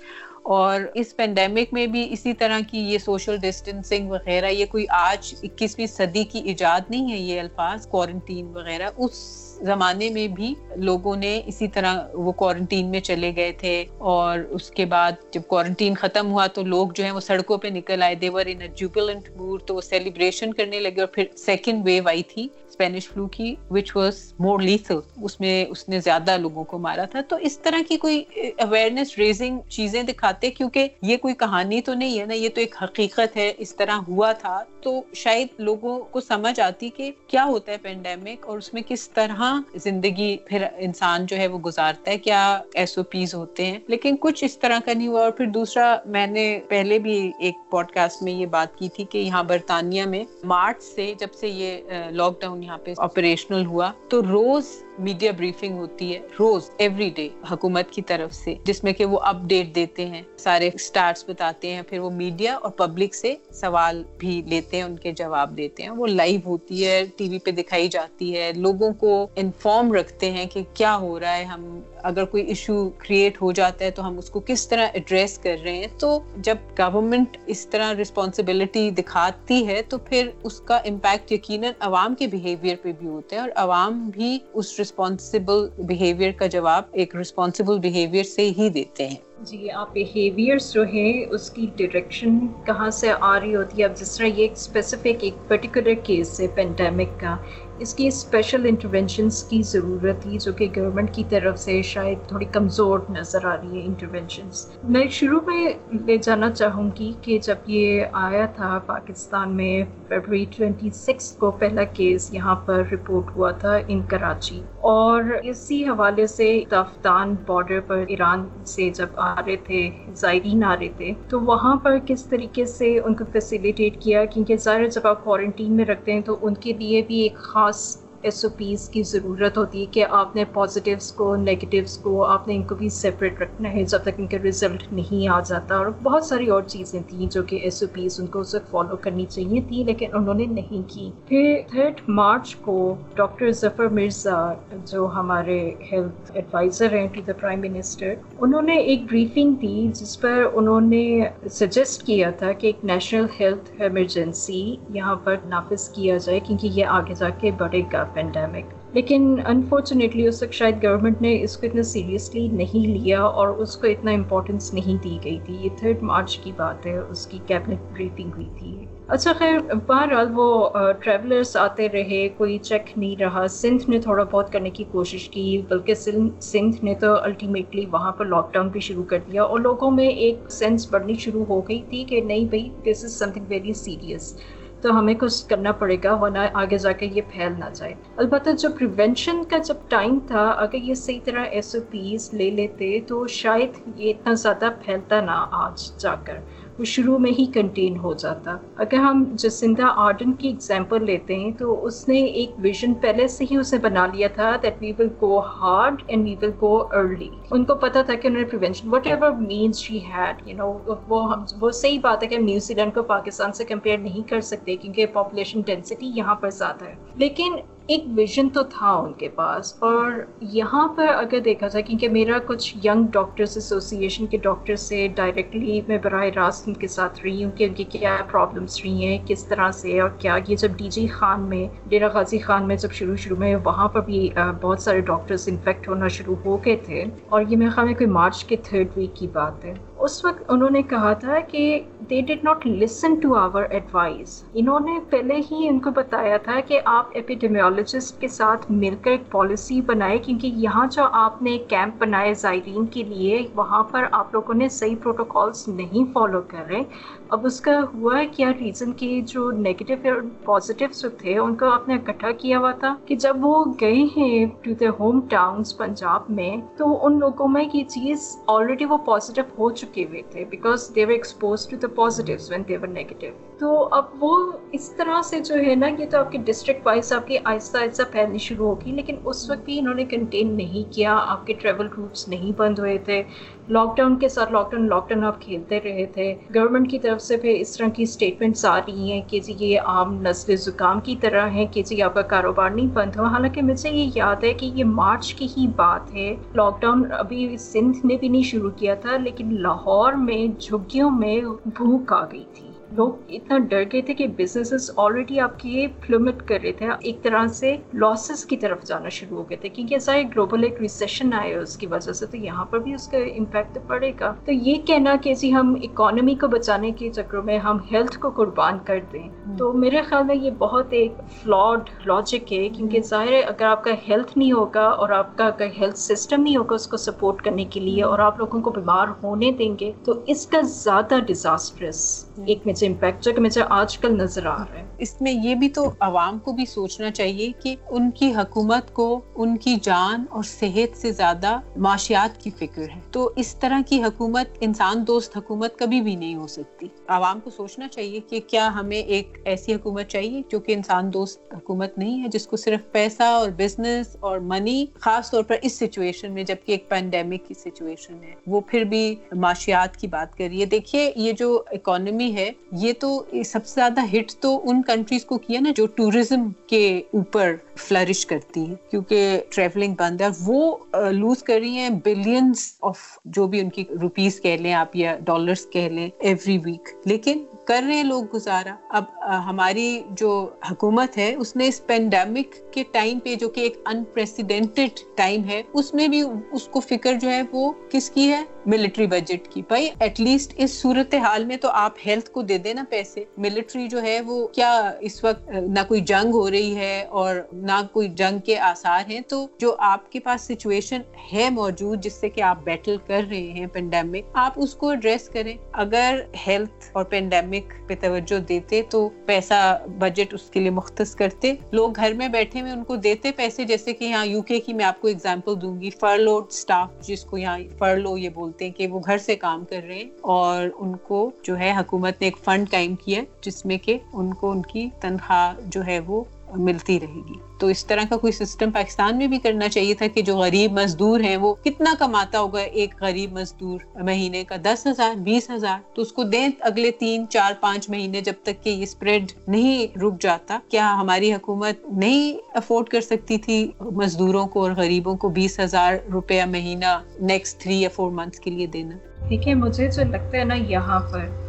اور اس پینڈیمک میں بھی اسی طرح کی یہ سوشل ڈسٹینسنگ وغیرہ، یہ کوئی آج اکیسویں صدی کی ایجاد نہیں ہے یہ الفاظ کوارنٹین وغیرہ، اس زمانے میں بھی لوگوں نے اسی طرح وہ کوارنٹین میں چلے گئے تھے اور اس کے بعد جب کوارنٹین ختم ہوا تو لوگ جو ہیں وہ سڑکوں پہ نکل آئے. دیور ان جوبلنٹ مور تو وہ سیلیبریشن کرنے لگے اور پھر سیکنڈ ویو آئی تھی. اسپینش فلو کی وچ واز مور لیتھل اس میں اس نے زیادہ لوگوں کو مارا تھا. تو اس طرح کی کوئی اویئرنیس ریزنگ چیزیں دکھاتے کیونکہ یہ کوئی کہانی تو نہیں ہے نا. یہ تو ایک حقیقت ہے. اس طرح ہوا تھا. تو شاید لوگوں کو سمجھ آتی کہ کیا ہوتا ہے پینڈیمک اور اس میں کس طرح زندگی پھر انسان جو ہے وہ گزارتا ہے. کیا ایس او پیز ہوتے ہیں. لیکن کچھ اس طرح کا نہیں ہوا. اور پھر دوسرا، میں نے پہلے بھی ایک پوڈ کاسٹ میں یہ بات کی تھی کہ یہاں برطانیہ میں مارچ سے جب سے یہ لاک ڈاؤن یہاں پہ آپریشنل ہوا تو روز میڈیا بریفنگ ہوتی ہے روز ایوری ڈے حکومت کی طرف سے، جس میں کہ وہ اپ ڈیٹ دیتے ہیں، سارے اسٹارٹس بتاتے ہیں، پھر وہ میڈیا اور پبلک سے سوال بھی لیتے ہیں، ان کے جواب دیتے ہیں، وہ لائیو ہوتی ہے ٹی وی پہ دکھائی جاتی ہے، لوگوں کو انفارم رکھتے ہیں کہ کیا ہو رہا ہے، ہم اگر کوئی ایشو کریٹ ہو جاتا ہے تو ہم اس کو کس طرح ایڈریس کر رہے ہیں۔ تو جب گورنمنٹ اس طرح رسپانسبلٹی دکھاتی ہے، تو پھر اس کا امپیکٹ یقیناً عوام کے بیہیویئر پہ بھی ہوتا ہے اور عوام بھی اس رسپانسبل بیہیویئر کا جواب ایک رسپانسبل بیہیویئر سے ہی دیتے ہیں۔ جی آپ بیہیویئرس جو ہیں، اس کی ڈائریکشن کہاں سے آ رہی ہوتی ہے؟ اب جس طرح یہ ایک اسپیسیفک ایک پرٹیکولر کیس ہے پینڈیمک کا اس کی اسپیشل انٹروینشنس کی ضرورت تھی جو کہ گورنمنٹ کی طرف سے شاید تھوڑی کمزور نظر آ رہی ہے انٹروینشنس میں شروع میں لے جانا چاہوں گی کہ جب یہ آیا تھا پاکستان میں فیبرری ٹوینٹی سکس کو پہلا کیس یہاں پر رپورٹ ہوا تھا ان کراچی اور اسی حوالے سے تفتان بارڈر پر ایران سے جب آ رہے تھے، زائرین آ رہے تھے، تو وہاں پر کس طریقے سے ان کو فیسیلیٹیٹ کیا؟ کیونکہ ظاہر جب آپ کوارنٹین میں رکھتے ہیں تو ان کے لیے بھی ایک خاص nós ایس او پیز کی ضرورت ہوتی ہے کہ آپ نے پازیٹیوس کو نیگیٹیوس کو، آپ نے ان کو بھی سیپریٹ رکھنا ہے جب تک ان کا رزلٹ نہیں آ جاتا اور بہت ساری اور چیزیں تھیں جو کہ ایس او پیز ان کو اسے فالو کرنی چاہیے تھی لیکن انہوں نے نہیں کی۔ پھر تھرڈ مارچ کو ڈاکٹر ظفر مرزا جو ہمارے ہیلتھ ایڈوائزر ہیں ٹو دا پرائم منسٹر انہوں نے ایک بریفنگ دی جس پر انہوں نے سجیسٹ کیا تھا کہ ایک نیشنل ہیلتھ ایمرجنسی یہاں پر نافذ کیا جائے کیونکہ یہ آگے جا کے بڑھے گا۔ پینڈیمک لیکن انفارچونیٹلی اس وقت شاید گورنمنٹ نے اس کو اتنا سیریسلی نہیں لیا اور اس کو اتنا امپورٹنس نہیں دی گئی تھی. یہ تھرڈ مارچ کی بات ہے، اس کی کیبنٹ بریفنگ ہوئی تھی. اچھا خیر، بہرحال وہ ٹریولرس آتے رہے، کوئی چیک نہیں رہا. سندھ نے تھوڑا بہت کرنے کی کوشش کی، بلکہ سندھ نے تو الٹیمیٹلی وہاں پر لاک ڈاؤن بھی شروع کر دیا اور لوگوں میں ایک سینس بڑھنی شروع ہو گئی تھی کہ نہیں بھائی this is something very serious تو ہمیں کچھ کرنا پڑے گا، ورنہ آگے جا کے یہ پھیل نہ جائے۔ البتہ جو پریونشن کا جب ٹائم تھا، اگر یہ صحیح طرح ایس او پیز لے لیتے تو شاید یہ اتنا زیادہ پھیلتا نہ آج جا کر۔ وہ شروع میں ہی کنٹین ہو جاتا۔ اگر ہم جسندہ آرڈن کی ایگزامپل لیتے ہیں تو اس نے ایک ویژن پہلے سے ہی اسے بنا لیا تھا that we will go hard and we will go early ان کو پتا تھا کہ انہوں نے prevention whatever means she had you know وہ ہم وہ صحیح بات ہے کہ ہم نیوزی لینڈ کو پاکستان سے کمپیئر نہیں کر سکتے کیونکہ پاپولیشن ڈینسٹی یہاں پر زیادہ ہے۔ لیکن ایک ویژن تو تھا ان کے پاس، اور یہاں پر اگر دیکھا جائے، کیونکہ میرا کچھ ینگ ڈاکٹرس ایسوسیشن کے ڈاکٹر سے ڈائریکٹلی میں براہ راست ان کے ساتھ رہی ہوں کہ ان کی کیا پرابلمس رہی ہیں، کس طرح سے اور کیا۔ یہ جب ڈی جی خان میں ڈیرا غازی خان میں جب شروع شروع میں، وہاں پر بھی بہت سارے ڈاکٹرس انفیکٹ ہونا شروع ہو گئے تھے۔ اور یہ میرے خیال میں کوئی مارچ کے تھرڈ ویک کی بات ہے۔ اس وقت انہوں نے کہا تھا کہ they did not listen to our advice انہوں نے پہلے ہی ان کو بتایا تھا کہ آپ ایپیڈیمیولوجسٹ کے ساتھ مل کر ایک پالیسی بنائے کیونکہ یہاں جو آپ نے کیمپ بنائے زائرین کے لیے، وہاں پر آپ لوگوں نے صحیح پروٹوکالس نہیں فالو کر رہے۔ اب اس کا ہوا ہے کیا ریزن کہ جو نیگیٹو اور پازیٹیو جو تھے، ان کو آپ نے اکٹھا کیا ہوا تھا کہ جب وہ گئے ہیں to the home towns Punjab میں، تو ان لوگوں میں یہ چیز آلریڈی وہ پازیٹیو ہو چکی چکے ہوئے تھے because they were exposed to the positives when they were negative تو اب وہ اس طرح سے جو ہے نا یہ تو آپ کے ڈسٹرکٹ وائز آپ کی آہستہ آہستہ پھیلنی شروع ہوگی لیکن اس وقت بھی انہوں نے کنٹین نہیں کیا، آپ کے ٹریول روٹس نہیں بند ہوئے تھے۔ لاک ڈاؤن کے ساتھ لاک ڈاؤن لاک ڈاؤن آپ کھیلتے رہے تھے۔ گورنمنٹ کی طرف سے پھر اس طرح کی اسٹیٹمنٹس آ رہی ہیں کہ جی یہ عام نسل زکام کی طرح ہے کہ جی آپ کا کاروبار نہیں بند ہوا۔ حالانکہ مجھے یہ یاد ہے کہ یہ مارچ کی ہی بات ہے۔ لاک ڈاؤن ابھی سندھ نے بھی نہیں شروع کیا تھا، لیکن لاہور میں جھگیوں میں بھوک آ گئی تھی۔ لوگ اتنا ڈر گئے تھے کہ بزنس آلریڈی آپ کے پلومٹ کر رہے تھے۔ ایک طرح سے لاسز کی طرف جانا شروع ہو گئے تھے کیونکہ ایسا ایک گلوبل ایک ریسیشن آئے اس کی وجہ سے تو یہاں پر بھی اس کا امپیکٹ پڑے گا۔ تو یہ کہنا کہ جی ہم اکانومی کو بچانے کے چکروں میں ہم ہیلتھ کو قربان کر دیں تو میرے خیال میں یہ بہت ایک فلاڈ لاجک ہے کیونکہ ظاہر ہے اگر آپ کا ہیلتھ نہیں ہوگا اور آپ کا اگر ہیلتھ سسٹم نہیں ہوگا اس کو سپورٹ کرنے کے لیے اور آپ لوگوں کو بیمار ہونے دیں گے تو اس کا زیادہ ڈیزاسٹرس ایک امپیکٹ جو کہ مجھے آج کل نظر آ رہا ہے اس میں یہ بھی تو عوام کو بھی سوچنا چاہیے کہ ان کی حکومت کو، ان کی جان اور صحت سے زیادہ معاشیات کی فکر ہے۔ تو اس طرح کی حکومت، انسان دوست حکومت کبھی بھی نہیں ہو سکتی۔ عوام کو سوچنا چاہیے کہ کیا ہمیں ایک ایسی حکومت چاہیے جو کہ انسان دوست حکومت نہیں ہے، جس کو صرف پیسہ اور بزنس اور منی خاص طور پر اس سچویشن میں، جبکہ ایک پینڈیمک کی سچویشن ہے۔ وہ پھر بھی معاشیات کی بات کر رہی ہے دیکھیے، یہ جو اکانومی ہے یہ تو سب سے زیادہ ہٹ تو ان کنٹریز کو کیا نا جو ٹوریزم کے اوپر فلرش کرتی ہیں، کیونکہ ٹریولنگ بند ہے۔ وہ لوز کر رہی ہیں بلینس آف جو بھی ان کی روپیز کہہ لیں آپ، یا ڈالرس کہہ لیں ایوری ویک لیکن کر رہے ہیں لوگ گزارا۔ اب ہماری جو حکومت ہے، اس نے اس پینڈیمک کے ٹائم پہ، جو کہ ایک انپریسیڈینٹڈ ٹائم ہے، اس میں بھی اس کو فکر جو ہے، وہ کس کی ہے؟ ملٹری بجٹ کی۔ بھائی ایٹ لیسٹ اس صورت حال میں تو آپ ہیلتھ کو دے دینا پیسے۔ ملٹری جو ہے، وہ کیا اس وقت نہ کوئی جنگ ہو رہی ہے اور نہ کوئی جنگ کے آثار ہیں، تو جو آپ کے پاس سچویشن ہے موجود، جس سے کہ آپ بیٹل کر رہے ہیں پینڈیمک آپ اس کو ایڈریس کریں۔ اگر ہیلتھ اور پینڈیمک پہ توجہ دیتے، تو پیسہ بجٹ اس کے لیے مختص کرتے۔ لوگ گھر میں بیٹھے ہوئے ان کو دیتے پیسے، جیسے کہ یہاں یو کے کی میں آپ کو اگزامپل دوں گی۔ فرلوڈ اسٹاف جس کو یہاں فرلو یہ بولتے بولتے ہیں کہ وہ گھر سے کام کر رہے ہیں۔ اور ان کو جو ہے حکومت نے ایک فنڈ قائم کیا، جس میں کہ ان کو ان کی تنخواہ جو ہے وہ ملتی رہے گی۔ تو اس طرح کا کوئی سسٹم پاکستان میں بھی کرنا چاہیے تھا کہ جو غریب مزدور ہیں وہ کتنا کماتا ہوگا ایک غریب مزدور مہینے کا؟ دس ہزار، بیس ہزار۔ تو اس کو دیں اگلے تین، چار، پانچ مہینے جب تک کہ یہ اسپریڈ نہیں رک جاتا۔ کیا ہماری حکومت نہیں افورڈ کر سکتی تھی مزدوروں کو اور غریبوں کو بیس ہزار روپیہ مہینہ نیکسٹ تھری یا فور منتھ کے لیے دینا؟ دیکھیں مجھے جو لگتا ہے نا یہاں پر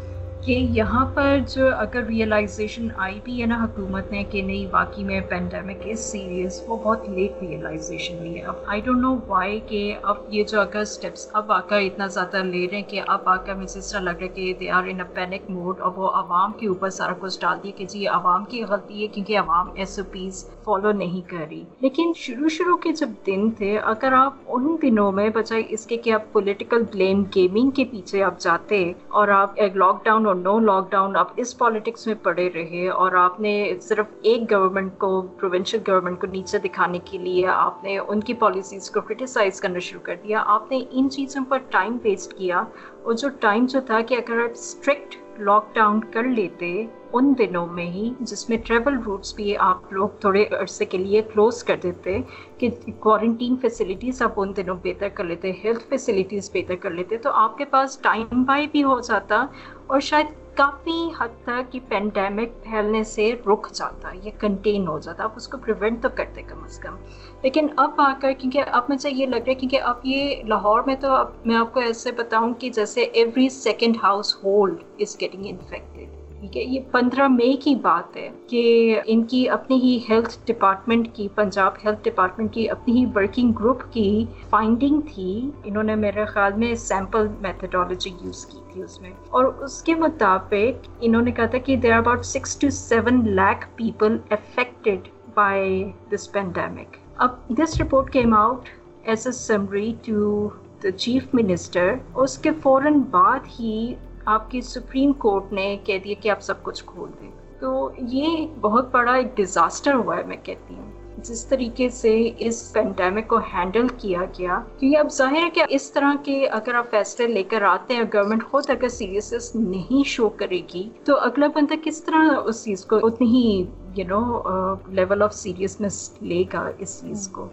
کہ یہاں پر جو اگر ریئلائزیشن آئی بھی ہے نا حکومت نے کہ نہیں، واقعی میں پینڈیمک از سیریس وہ بہت لیٹ ریئلائزیشن ہوئی ہے۔ اب آئی ڈونٹ نو وائی کہ اب یہ جو اگر اسٹیپس اب آ کر اتنا زیادہ لے رہے ہیں کہ اب آ کر مجھے اس طرح لگ رہا ہے کہ they are in a panic mode اور وہ عوام کے اوپر سارا کچھ ڈال دیا کہ جی عوام کی غلطی ہے کیونکہ عوام ایس او پیز فالو نہیں کر رہی۔ لیکن شروع شروع کے جب دن تھے، اگر آپ ان دنوں میں بجائے اس کے کہ آپ پولیٹیکل بلیم گیمنگ کے پیچھے آپ جاتے اور آپ ایک لاک ڈاؤن اور نو لاک ڈاؤن آپ اس پالیٹکس میں پڑے رہے اور آپ نے صرف ایک گورنمنٹ کو پروونشل گورنمنٹ کو نیچے دکھانے کے لیے آپ نے ان کی پالیسیز کو کرٹیسائز کرنا شروع کر دیا۔ آپ نے ان چیزوں پر ٹائم ویسٹ کیا۔ اور جو ٹائم جو تھا کہ اگر آپ اسٹرکٹ لاک ڈاؤن کر لیتے ان دنوں میں ہی جس میں ٹریول روٹس بھی آپ لوگ تھوڑے عرصے کے لیے کلوز کر دیتے کہ کوارنٹین فیسلٹیز آپ ان دنوں بہتر کر لیتے ہیلتھ فیسلٹیز بہتر کر لیتے، تو آپ کے پاس ٹائم بائی بھی ہو جاتا اور شاید کافی حد تک یہ پینڈیمک پھیلنے سے رک جاتا یا کنٹین ہو جاتا، آپ اس کو پریونٹ تو کرتے کم از کم. لیکن اب آ کر کیونکہ اب مجھے یہ لگ رہا ہے کیونکہ اب یہ لاہور میں تو اب میں آپ کو ایسے بتاؤں کہ جیسے every second household is getting infected ٹھیک ہے، یہ پندرہ مئی کی بات ہے کہ ان کی اپنی ہی ہیلتھ ڈپارٹمنٹ کی، پنجاب ہیلتھ ڈپارٹمنٹ کی اپنی ہی ورکنگ گروپ کی فائنڈنگ تھی۔ انہوں نے میرے خیال میں سیمپل میتھڈالوجی یوز کی تھی اس میں۔ اور اس کے مطابق انہوں نے کہا تھا کہ there about six to seven lakh people affected by this pandemic اب this report came out as a summary to the chief minister اس کے فوراً بعد ہی آپ کی سپریم کورٹ نے کہہ دیا کہ آپ سب کچھ کھول دیں۔ تو یہ ایک بہت بڑا ایک ڈیزاسٹر ہوا ہے میں کہتی ہوں۔ جس طریقے سے اس پینڈیمک کو ہینڈل کیا گیا، کیونکہ اب ظاہر ہے کہ اس طرح کے اگر آپ فیصلے لے کر آتے ہیں گورنمنٹ خود اگر سیریسنس نہیں شو کرے گی، تو اگلا بندہ کس طرح اس چیز کو اتنی ہی you know level of seriousness لے گا اس چیز کو؟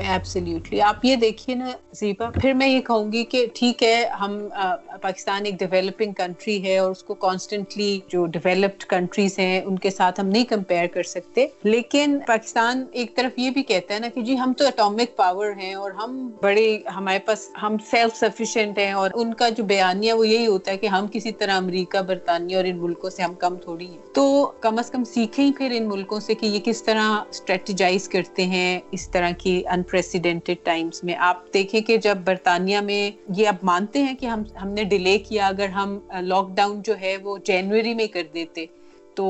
ایبسلیوٹلی آپ یہ دیکھیے نا زیبا پھر میں یہ کہوں گی کہ ٹھیک ہے ہم پاکستان ایک ڈیولپنگ کنٹری ہے اور اس کو کانسٹنٹلی جو ڈیولپڈ کنٹریز ہیں ان کے ساتھ ہم نہیں کمپیئر کر سکتے۔ لیکن پاکستان ایک طرف یہ بھی کہتا ہے نا کہ جی ہم تو اٹامک پاور ہیں اور ہم بڑے ہمارے پاس ہم سیلف سفیشینٹ ہیں اور ان کا جو بیانیہ وہ یہی ہوتا ہے کہ ہم کسی طرح امریکہ برطانیہ اور ان ملکوں سے ہم کم تھوڑی ہیں۔ تو کم از کم سیکھیں پھر ان ملکوں سے کہ یہ کس طرح اسٹریٹجائز کرتے کرتے ہیں اس طرح کی انپریسیڈنٹڈ ٹائمز میں۔ آپ دیکھیں کہ جب برطانیہ میں یہ اب مانتے ہیں کہ ہم ہم نے ڈیلے کیا اگر ہم لاک ڈاؤن جو ہے وہ جنوری میں کر دیتے تو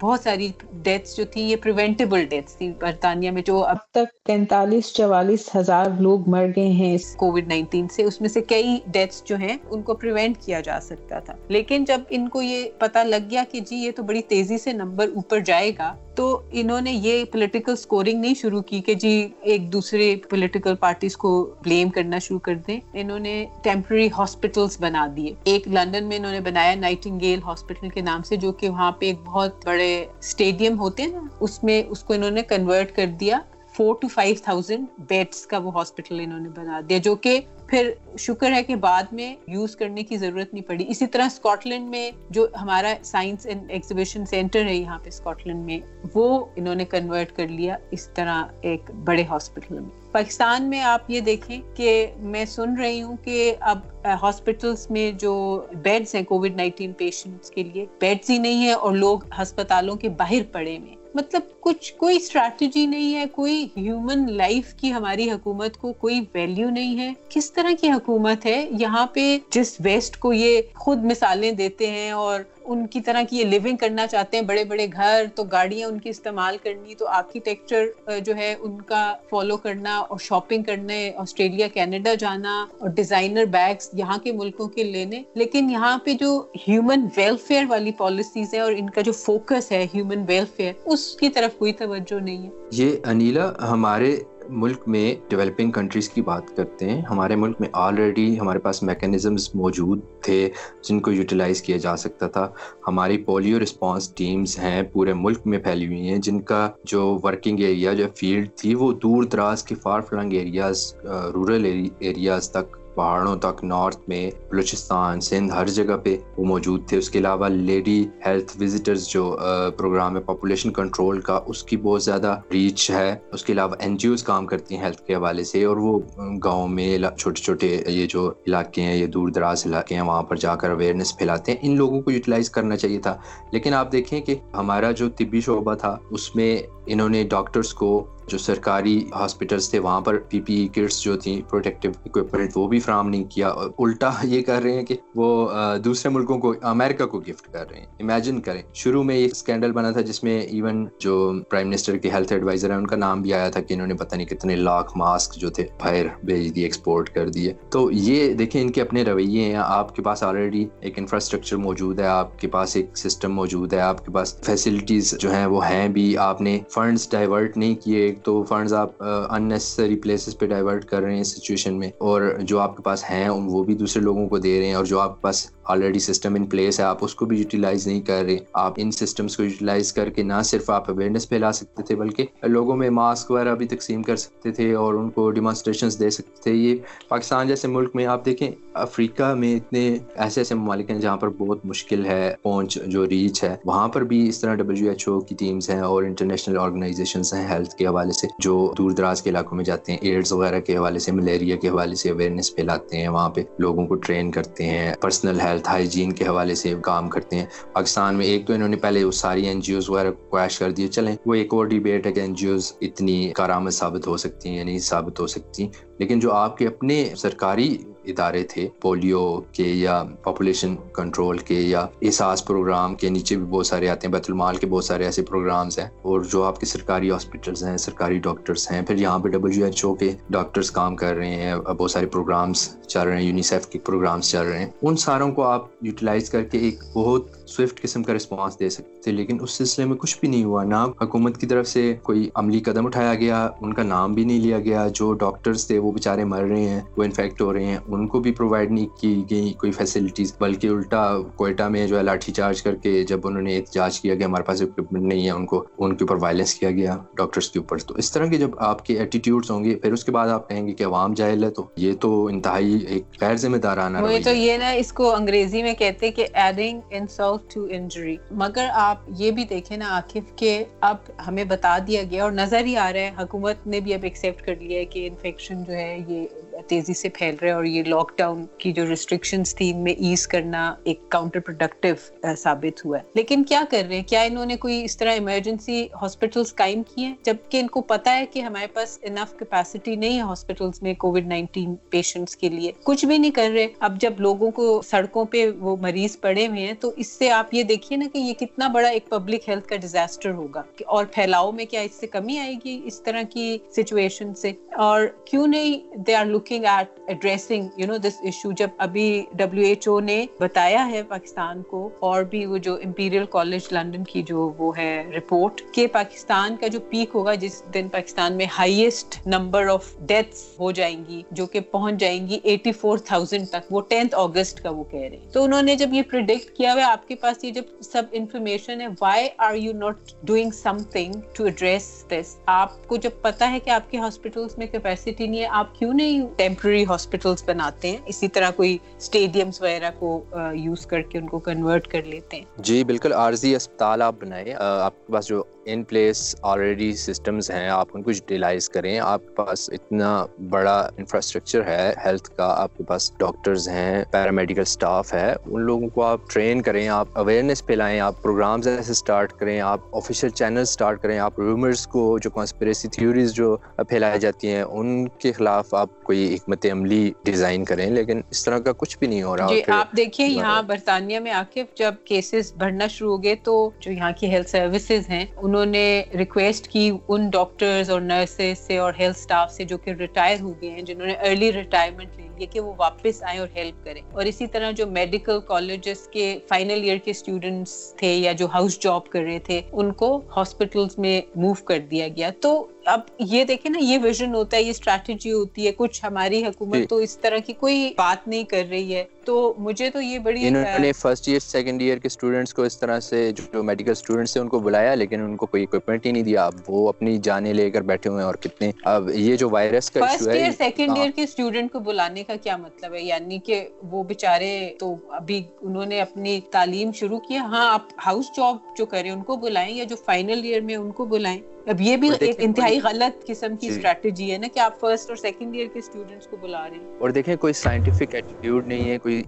بہت ساری ڈیتھس جو تھی یہ پریونٹیبل ڈیتھس تھی برطانیہ میں جو اب تک تینتالیس چوالیس ہزار لوگ مر گئے ہیں۔ اس کووڈ نائنٹین سے اس میں سے کئی ڈیتھس جو ہیں ان کو پریونٹ کیا جا سکتا تھا۔ لیکن جب ان کو یہ پتا لگ گیا کہ جی یہ تو بڑی تیزی سے نمبر اوپر جائے گا تو انہوں نے یہ پولیٹیکل سکورنگ نہیں شروع کی کہ جی ایک دوسرے پولیٹیکل پارٹیز کو بلیم کرنا شروع کر دیں۔ انہوں نے ٹیمپرری ہاسپٹلس بنا دیے۔ ایک لنڈن میں انہوں نے بنایا نائٹنگیل ہاسپٹل کے نام سے، جو کہ وہاں پہ ایک بہت بڑے اسٹیڈیم ہوتے ہیں نا، اس میں اس کو انہوں نے کنورٹ کر دیا۔ Four to five thousand beds کا وہ ہاسپٹل انہوں نے بنا دیا، جو کہ پھر شکر ہے کہ بعد میں یوز کرنے کی ضرورت نہیں پڑی۔ اسی طرح اسکاٹ لینڈ میں جو ہمارا سائنس اینڈ ایگزیبیشن سینٹر ہے یہاں پہ اسکاٹ لینڈ میں، وہ انہوں نے کنورٹ کر لیا اس طرح ایک بڑے ہاسپٹل میں۔ پاکستان میں آپ یہ دیکھیں کہ میں سن رہی ہوں کہ اب ہاسپٹلس میں جو بیڈس ہیں کووڈ نائنٹین پیشنٹس کے لیے بیڈس ہی نہیں ہے اور لوگ ہسپتالوں کے باہر پڑے ہوئے مطلب کچھ کوئی اسٹریٹجی نہیں ہے، کوئی ہیومن لائف کی ہماری حکومت کو کوئی ویلیو نہیں ہے۔ کس طرح کی حکومت ہے؟ یہاں پہ جس ویسٹ کو یہ خود مثالیں دیتے ہیں اور ان کی طرح کی یہ لیونگ کرنا چاہتے ہیں، بڑے بڑے گھر تو گاڑیاں ان کی استعمال کرنی، تو آرکیٹیکچر جو ہے ان کا فالو کرنا اور شاپنگ کرنے آسٹریلیا کینیڈا جانا اور ڈیزائنر بیگس یہاں کے ملکوں کے لینے۔ لیکن یہاں پہ جو ہیومن ویلفیئر والی پالیسیز ہیں اور ان کا جو فوکس ہے ہیومن ویلفیئر اس کی طرف کوئی توجہ نہیں ہے۔ یہ انیلا ہمارے ملک میں ڈیولپنگ کنٹریز کی بات کرتے ہیں۔ ہمارے ملک میں آلریڈی ہمارے پاس میکینزمز موجود تھے جن کو یوٹیلائز کیا جا سکتا تھا۔ ہماری پولیو رسپانس ٹیمز ہیں، پورے ملک میں پھیلی ہوئی ہیں۔ جن کا جو ورکنگ ایریا جو فیلڈ تھی، وہ دور دراز کے far flung areas rural areas تک پہاڑوں تک نارتھ میں بلوچستان، سندھ، ہر جگہ پہ وہ موجود تھے۔ اس کے علاوہ لیڈی ہیلتھ وزٹرز جو پروگرام ہے پاپولیشن کنٹرول کا اس کی بہت زیادہ ریچ ہے۔ اس کے علاوہ این جی اوز کام کرتی ہیں ہیلتھ کے حوالے سے اور وہ گاؤں میں چھوٹے چھوٹے یہ جو علاقے ہیں، یہ دور دراز علاقے ہیں، وہاں پر جا کر اویئرنیس پھیلاتے ہیں۔ ان لوگوں کو یوٹیلائز کرنا چاہیے تھا۔ لیکن آپ دیکھیں کہ ہمارا جو طبی شعبہ تھا، اس میں انہوں نے ڈاکٹرس کو جو سرکاری ہاسپٹلس تھے، وہاں پر پی پی کٹس جو تھیں، پروٹیکٹیو اکوپمنٹ، وہ بھی فراہم نہیں کیا اور الٹا یہ کر رہے ہیں کہ وہ دوسرے ملکوں کو، امریکہ کو گفٹ کر رہے ہیں۔ امیجن کریں، شروع میں ایک اسکینڈل بنا تھا جس میں ایون جو پرائم منسٹر کے ہیلتھ ایڈوائزر ہیں، ان کا نام بھی آیا تھا کہ انہوں نے پتہ نہیں کتنے لاکھ ماسک جو تھے باہر بھیج دیے ایکسپورٹ کر دیے۔ تو یہ دیکھیں، ان کے اپنے رویے ہیں۔ آپ کے پاس آلریڈی ایک انفراسٹرکچر موجود ہے، آپ کے پاس ایک سسٹم موجود ہے، آپ کے پاس فیسلٹیز جو ہیں، وہ ہیں بھی۔ آپ نے فنڈس ڈائیورٹ نہیں کیے تو فنڈز آپ اننیسری پلیسز پہ ڈائیورٹ کر رہے ہیں سچویشن میں اور جو آپ کے پاس ہیں وہ بھی دوسرے لوگوں کو دے رہے ہیں اور جو آپ کے پاس آلریڈی سسٹم ان پلیس ہے آپ اس کو بھی یوٹیلائز نہیں کر رہے. آپ ان سسٹمس کو یوٹیلائز کر کے نہ صرف آپ اویئرنیس پھیلا سکتے تھے، بلکہ لوگوں میں ماسک وغیرہ بھی تقسیم کر سکتے تھے اور ان کو ڈیمانسٹریشنس دے سکتے تھے. یہ پاکستان جیسے ملک میں آپ دیکھیں، افریقہ میں اتنے ایسے ایسے ممالک ہیں جہاں پر بہت مشکل ہے پہنچ جو ریچ ہے. وہاں پر بھی اس طرح ڈبلیو ایچ او کی ٹیمز ہیں اور انٹرنیشنل آرگنائزیشنس ہیں ہیلتھ کے حوالے سے، جو دور دراز کے علاقوں میں جاتے ہیں. ایڈز وغیرہ کے حوالے سے ملیریا کے حوالے سے اویئرنیس پھیلاتے ہیں. وہاں پہ لوگوں کو ٹرین کرتے ہیں. پرسنل ہیلتھ ہائیجین کے حوالے سے کام کرتے ہیں۔ پاکستان میں ایک تو انہوں نے پہلے وہ ساری این جی اوز وغیرہ کویش کر دیے، چلیں۔ وہ ایک اور ڈیبیٹ ہے کہ این جی اوز اتنی کارآمد ثابت ہو سکتی ہیں یا نہیں ثابت ہو سکتی۔ لیکن جو آپ کے اپنے سرکاری ادارے تھے، پولیو کے یا پاپولیشن کنٹرول کے یا احساس پروگرام کے نیچے بھی بہت سارے آتے ہیں، بیت المال کے بہت سارے ایسے پروگرامز ہیں۔ اور جو آپ کے سرکاری ہاسپٹلس ہیں، سرکاری ڈاکٹرس ہیں، پھر یہاں پہ ڈبلیو ایچ او کے ڈاکٹرس کام کر رہے ہیں، بہت سارے پروگرامس چل رہے ہیں یونیسیف کے پروگرامس چل رہے ہیں۔ ان ساروں کو آپ یوٹیلائز کر کے ایک بہت سوئفٹ قسم کا رسپانس دے سکتے لیکن اس سلسلے میں کچھ بھی نہیں ہوا۔ نہ حکومت کی طرف سے کوئی عملی قدم اٹھایا گیا، ان کا نام بھی نہیں لیا گیا۔ جو ڈاکٹرز تھے، وہ بےچارے مر رہے ہیں، وہ انفیکٹ ہو رہے ہیں ان کو بھی پرووائڈ نہیں کی گئی کوئی فیسلٹیز بلکہ الٹا کوئٹہ میں جو ہے لاٹھی چارج کر کے جب انہوں نے احتجاج کیا گیا ہمارے پاس اکوپمنٹ نہیں ہے ان کو ان کے اوپر وائلنس کیا گیا ڈاکٹرس کے اوپر۔ تو اس طرح کے جب آپ کے ایٹیٹیوڈس ہوں گے پھر اس کے بعد آپ کہیں گے کہ عوام جاہل ہے تو یہ تو انتہائی ایک غیر ذمہ دارانہ تو یہ نا اس کو انگریزی میں کہتے کہ ایڈنگ انسلٹ ٹو انجری مگر آپ یہ بھی دیکھیں نا عاقف کہ اب ہمیں بتا دیا گیا اور نظر ہی آ رہا ہے حکومت نے بھی اب ایکسیپٹ کر لیا ہے کہ انفیکشن جو ہے یہ تیزی سے پھیل رہے اور یہ لاک ڈاؤن کی جو ریسٹرکشنز تھی ان میں ایز کرنا ایک کاؤنٹر پروڈکٹیو ثابت ہوا ہے۔ لیکن کیا کر رہے ہیں؟ کیا انہوں نے کوئی اس طرح ایمرجنسی ہاسپٹلس قائم کیے ہیں؟ جبکہ ان کو پتا ہے کہ ہمارے پاس انف کیپیسٹی نہیں ہے ہاسپٹلس میں کووڈ نائنٹین پیشنٹس کے لیے۔ کچھ بھی نہیں کر رہے۔ اب جب لوگوں کو سڑکوں پہ وہ مریض پڑے ہوئے ہیں، تو اس سے آپ یہ دیکھیے نا کہ یہ کتنا بڑا ایک پبلک ہیلتھ کا ڈیزاسٹر ہوگا۔ اور پھیلاؤ میں کیا اس سے کمی آئے گی؟ اس طرح کی سچویشن سے۔ اور کیوں نہیں؟ They are looking at addressing you know this issue جب ابھی ڈبلیو ایچ او نے بتایا ہے پاکستان کو اور بھی وہ جو امپیریل کالج لنڈن کی جو وہ ہے رپورٹ کہ پاکستان کا جو پیک ہوگا جس دن پاکستان میں ہائیسٹ نمبر آف ڈیتھس ہو جائیں گی، جو کہ پہنچ جائیں گی ایٹی فور تھاؤزینڈ تک، وہ ٹینتھ اگست کا وہ کہہ رہے ہیں۔ تو انہوں نے جب یہ پرڈکٹ کیا ہوا، آپ کے پاس یہ جب سب انفارمیشن ہے why are you not doing something to address this آپ کو جب پتا ہے کہ آپ کے ہاسپٹلس میں کیپیسٹی نہیں ہے، آپ کیوں نہیں ٹیمپرری ہاسپٹلس بناتے ہیں، اسی طرح کوئی اسٹیڈیمس وغیرہ کو یوز کر کے ان کو کنورٹ کر لیتے ہیں۔ جی بالکل، عارضی اسپتال آپ بنائے آپ کے پاس جو ان پلیس آلریڈی سسٹمز ہیں آپ ان کو یوٹیلائز کریں۔ آپ کے پاس اتنا بڑا انفراسٹرکچر ہے ہیلتھ کا آپ کے پاس ڈاکٹرز ہیں پیرامیڈیکل اسٹاف ہے۔ ان لوگوں کو آپ ٹرین کریں آپ اویئرنیس پھیلائیں آپ پروگرامز ایسے اسٹارٹ کریں آپ آفیشیل چینل اسٹارٹ کریں آپ رومرز کو جو کانسپریسی تھیوریز جو پھیلائی جاتی ہیں ان کے خلاف آپ کوئی حکمت عملی ڈیزائن کریں۔ لیکن اس طرح کا کچھ بھی نہیں ہو رہا۔ جی آپ دیکھیے یہاں برطانیہ میں عاقف جب کیسز بڑھنا شروع ہو گئے تو جو یہاں کی ہیلتھ سروسز ہیں انہوں نے ریکویسٹ کی ان ڈاکٹرز اور نرسز سے اور ہیلتھ سٹاف سے جو کہ ریٹائر ہو گئے ہیں، جنہوں نے ارلی ریٹائرمنٹ لے لیے کہ وہ واپس آئیں اور ہیلپ کریں۔ اور اسی طرح جو میڈیکل کالجز کے فائنل ایئر کے اسٹوڈنٹس تھے یا جو ہاؤس جاب کر رہے تھے، ان کو ہاسپٹلس میں موو کر دیا گیا۔ تو اب یہ دیکھیں نا یہ ویژن ہوتا ہے یہ اسٹریٹجی ہوتی ہے کچھ ہماری حکومت تو اس طرح کی کوئی بات نہیں کر رہی ہے۔ تو مجھے تو یہ بڑی انہوں نے فرسٹ ایئر سیکنڈ ایئر کے اسٹوڈنٹس کو اس طرح سے جو میڈیکل اسٹوڈنٹس تھے ان کو بلایا لیکن ان کو کوئی اکوپمنٹ ہی نہیں دیا۔ اب وہ اپنی جانیں لے کر بیٹھے ہوئے ہیں اور کتنے۔ اب یہ جو وائرس کا فرسٹ ایئر سیکنڈ ایئر کے اسٹوڈنٹ کو بلانے کا کیا مطلب ہے؟ یعنی کہ وہ بےچارے تو ابھی انہوں نے اپنی تعلیم شروع کیا ہاں آپ ہاؤس جاب جو کریں ان کو بلائیں یا جو فائنل ایئر میں ان کو بلائیں؟ اب یہ بھی ایک انتہائی غلط قسم کی اسٹریٹجی ہے نا کہ آپ فرسٹ اور سیکنڈ ایئر کے اسٹوڈنٹس کو بلا رہے ہیں۔ اور دیکھیں کوئی سائنٹیفک ایٹیٹیوڈ نہیں ہے کوئی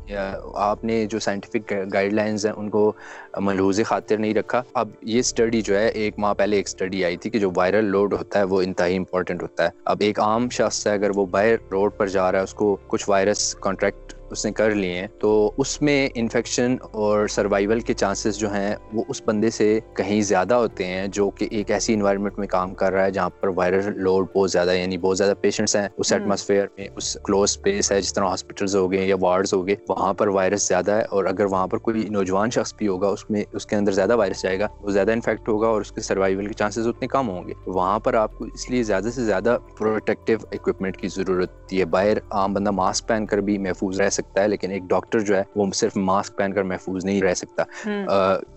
آپ نے جو سائنٹیفک گائیڈ لائنز ہیں ان کو ملحوظ خاطر نہیں رکھا۔ اب یہ اسٹڈی جو ہے ایک ماہ پہلے ایک اسٹڈی آئی تھی کہ جو وائرل لوڈ ہوتا ہے وہ انتہائی امپورٹنٹ ہوتا ہے۔ اب ایک عام شخص ہے اگر وہ باہر روڈ پر جا رہا ہے اس کو کچھ وائرس کانٹریکٹ اس نے کر لیے ہیں تو اس میں انفیکشن اور سروائیول کے چانسز جو ہیں وہ اس بندے سے کہیں زیادہ ہوتے ہیں جو کہ ایک ایسی انوائرمنٹ میں کام کر رہا ہے جہاں پر وائرل لوڈ بہت زیادہ یعنی بہت زیادہ پیشنٹس ہیں۔ اس ایٹماسفیئر میں اس کلوز اسپیس ہے جس طرح ہاسپٹلس ہو گئے یا وارڈز ہو گئے وہاں پر وائرس زیادہ ہے۔ اور اگر وہاں پر کوئی نوجوان شخص بھی ہوگا اس میں اس کے اندر زیادہ وائرس جائے گا وہ زیادہ انفیکٹ ہوگا اور اس کے سروائیول کے چانسز اتنے کم ہوں گے۔ وہاں پر آپ کو اس لیے زیادہ سے زیادہ پروٹیکٹیو اکوپمنٹ کی ضرورت ہوتی ہے۔ باہر عام بندہ ماسک پہن کر بھی محفوظ رہ سکتا ہے لیکن ایک ڈاکٹر جو ہے وہ صرف ماسک پہن کر محفوظ نہیں رہ سکتا۔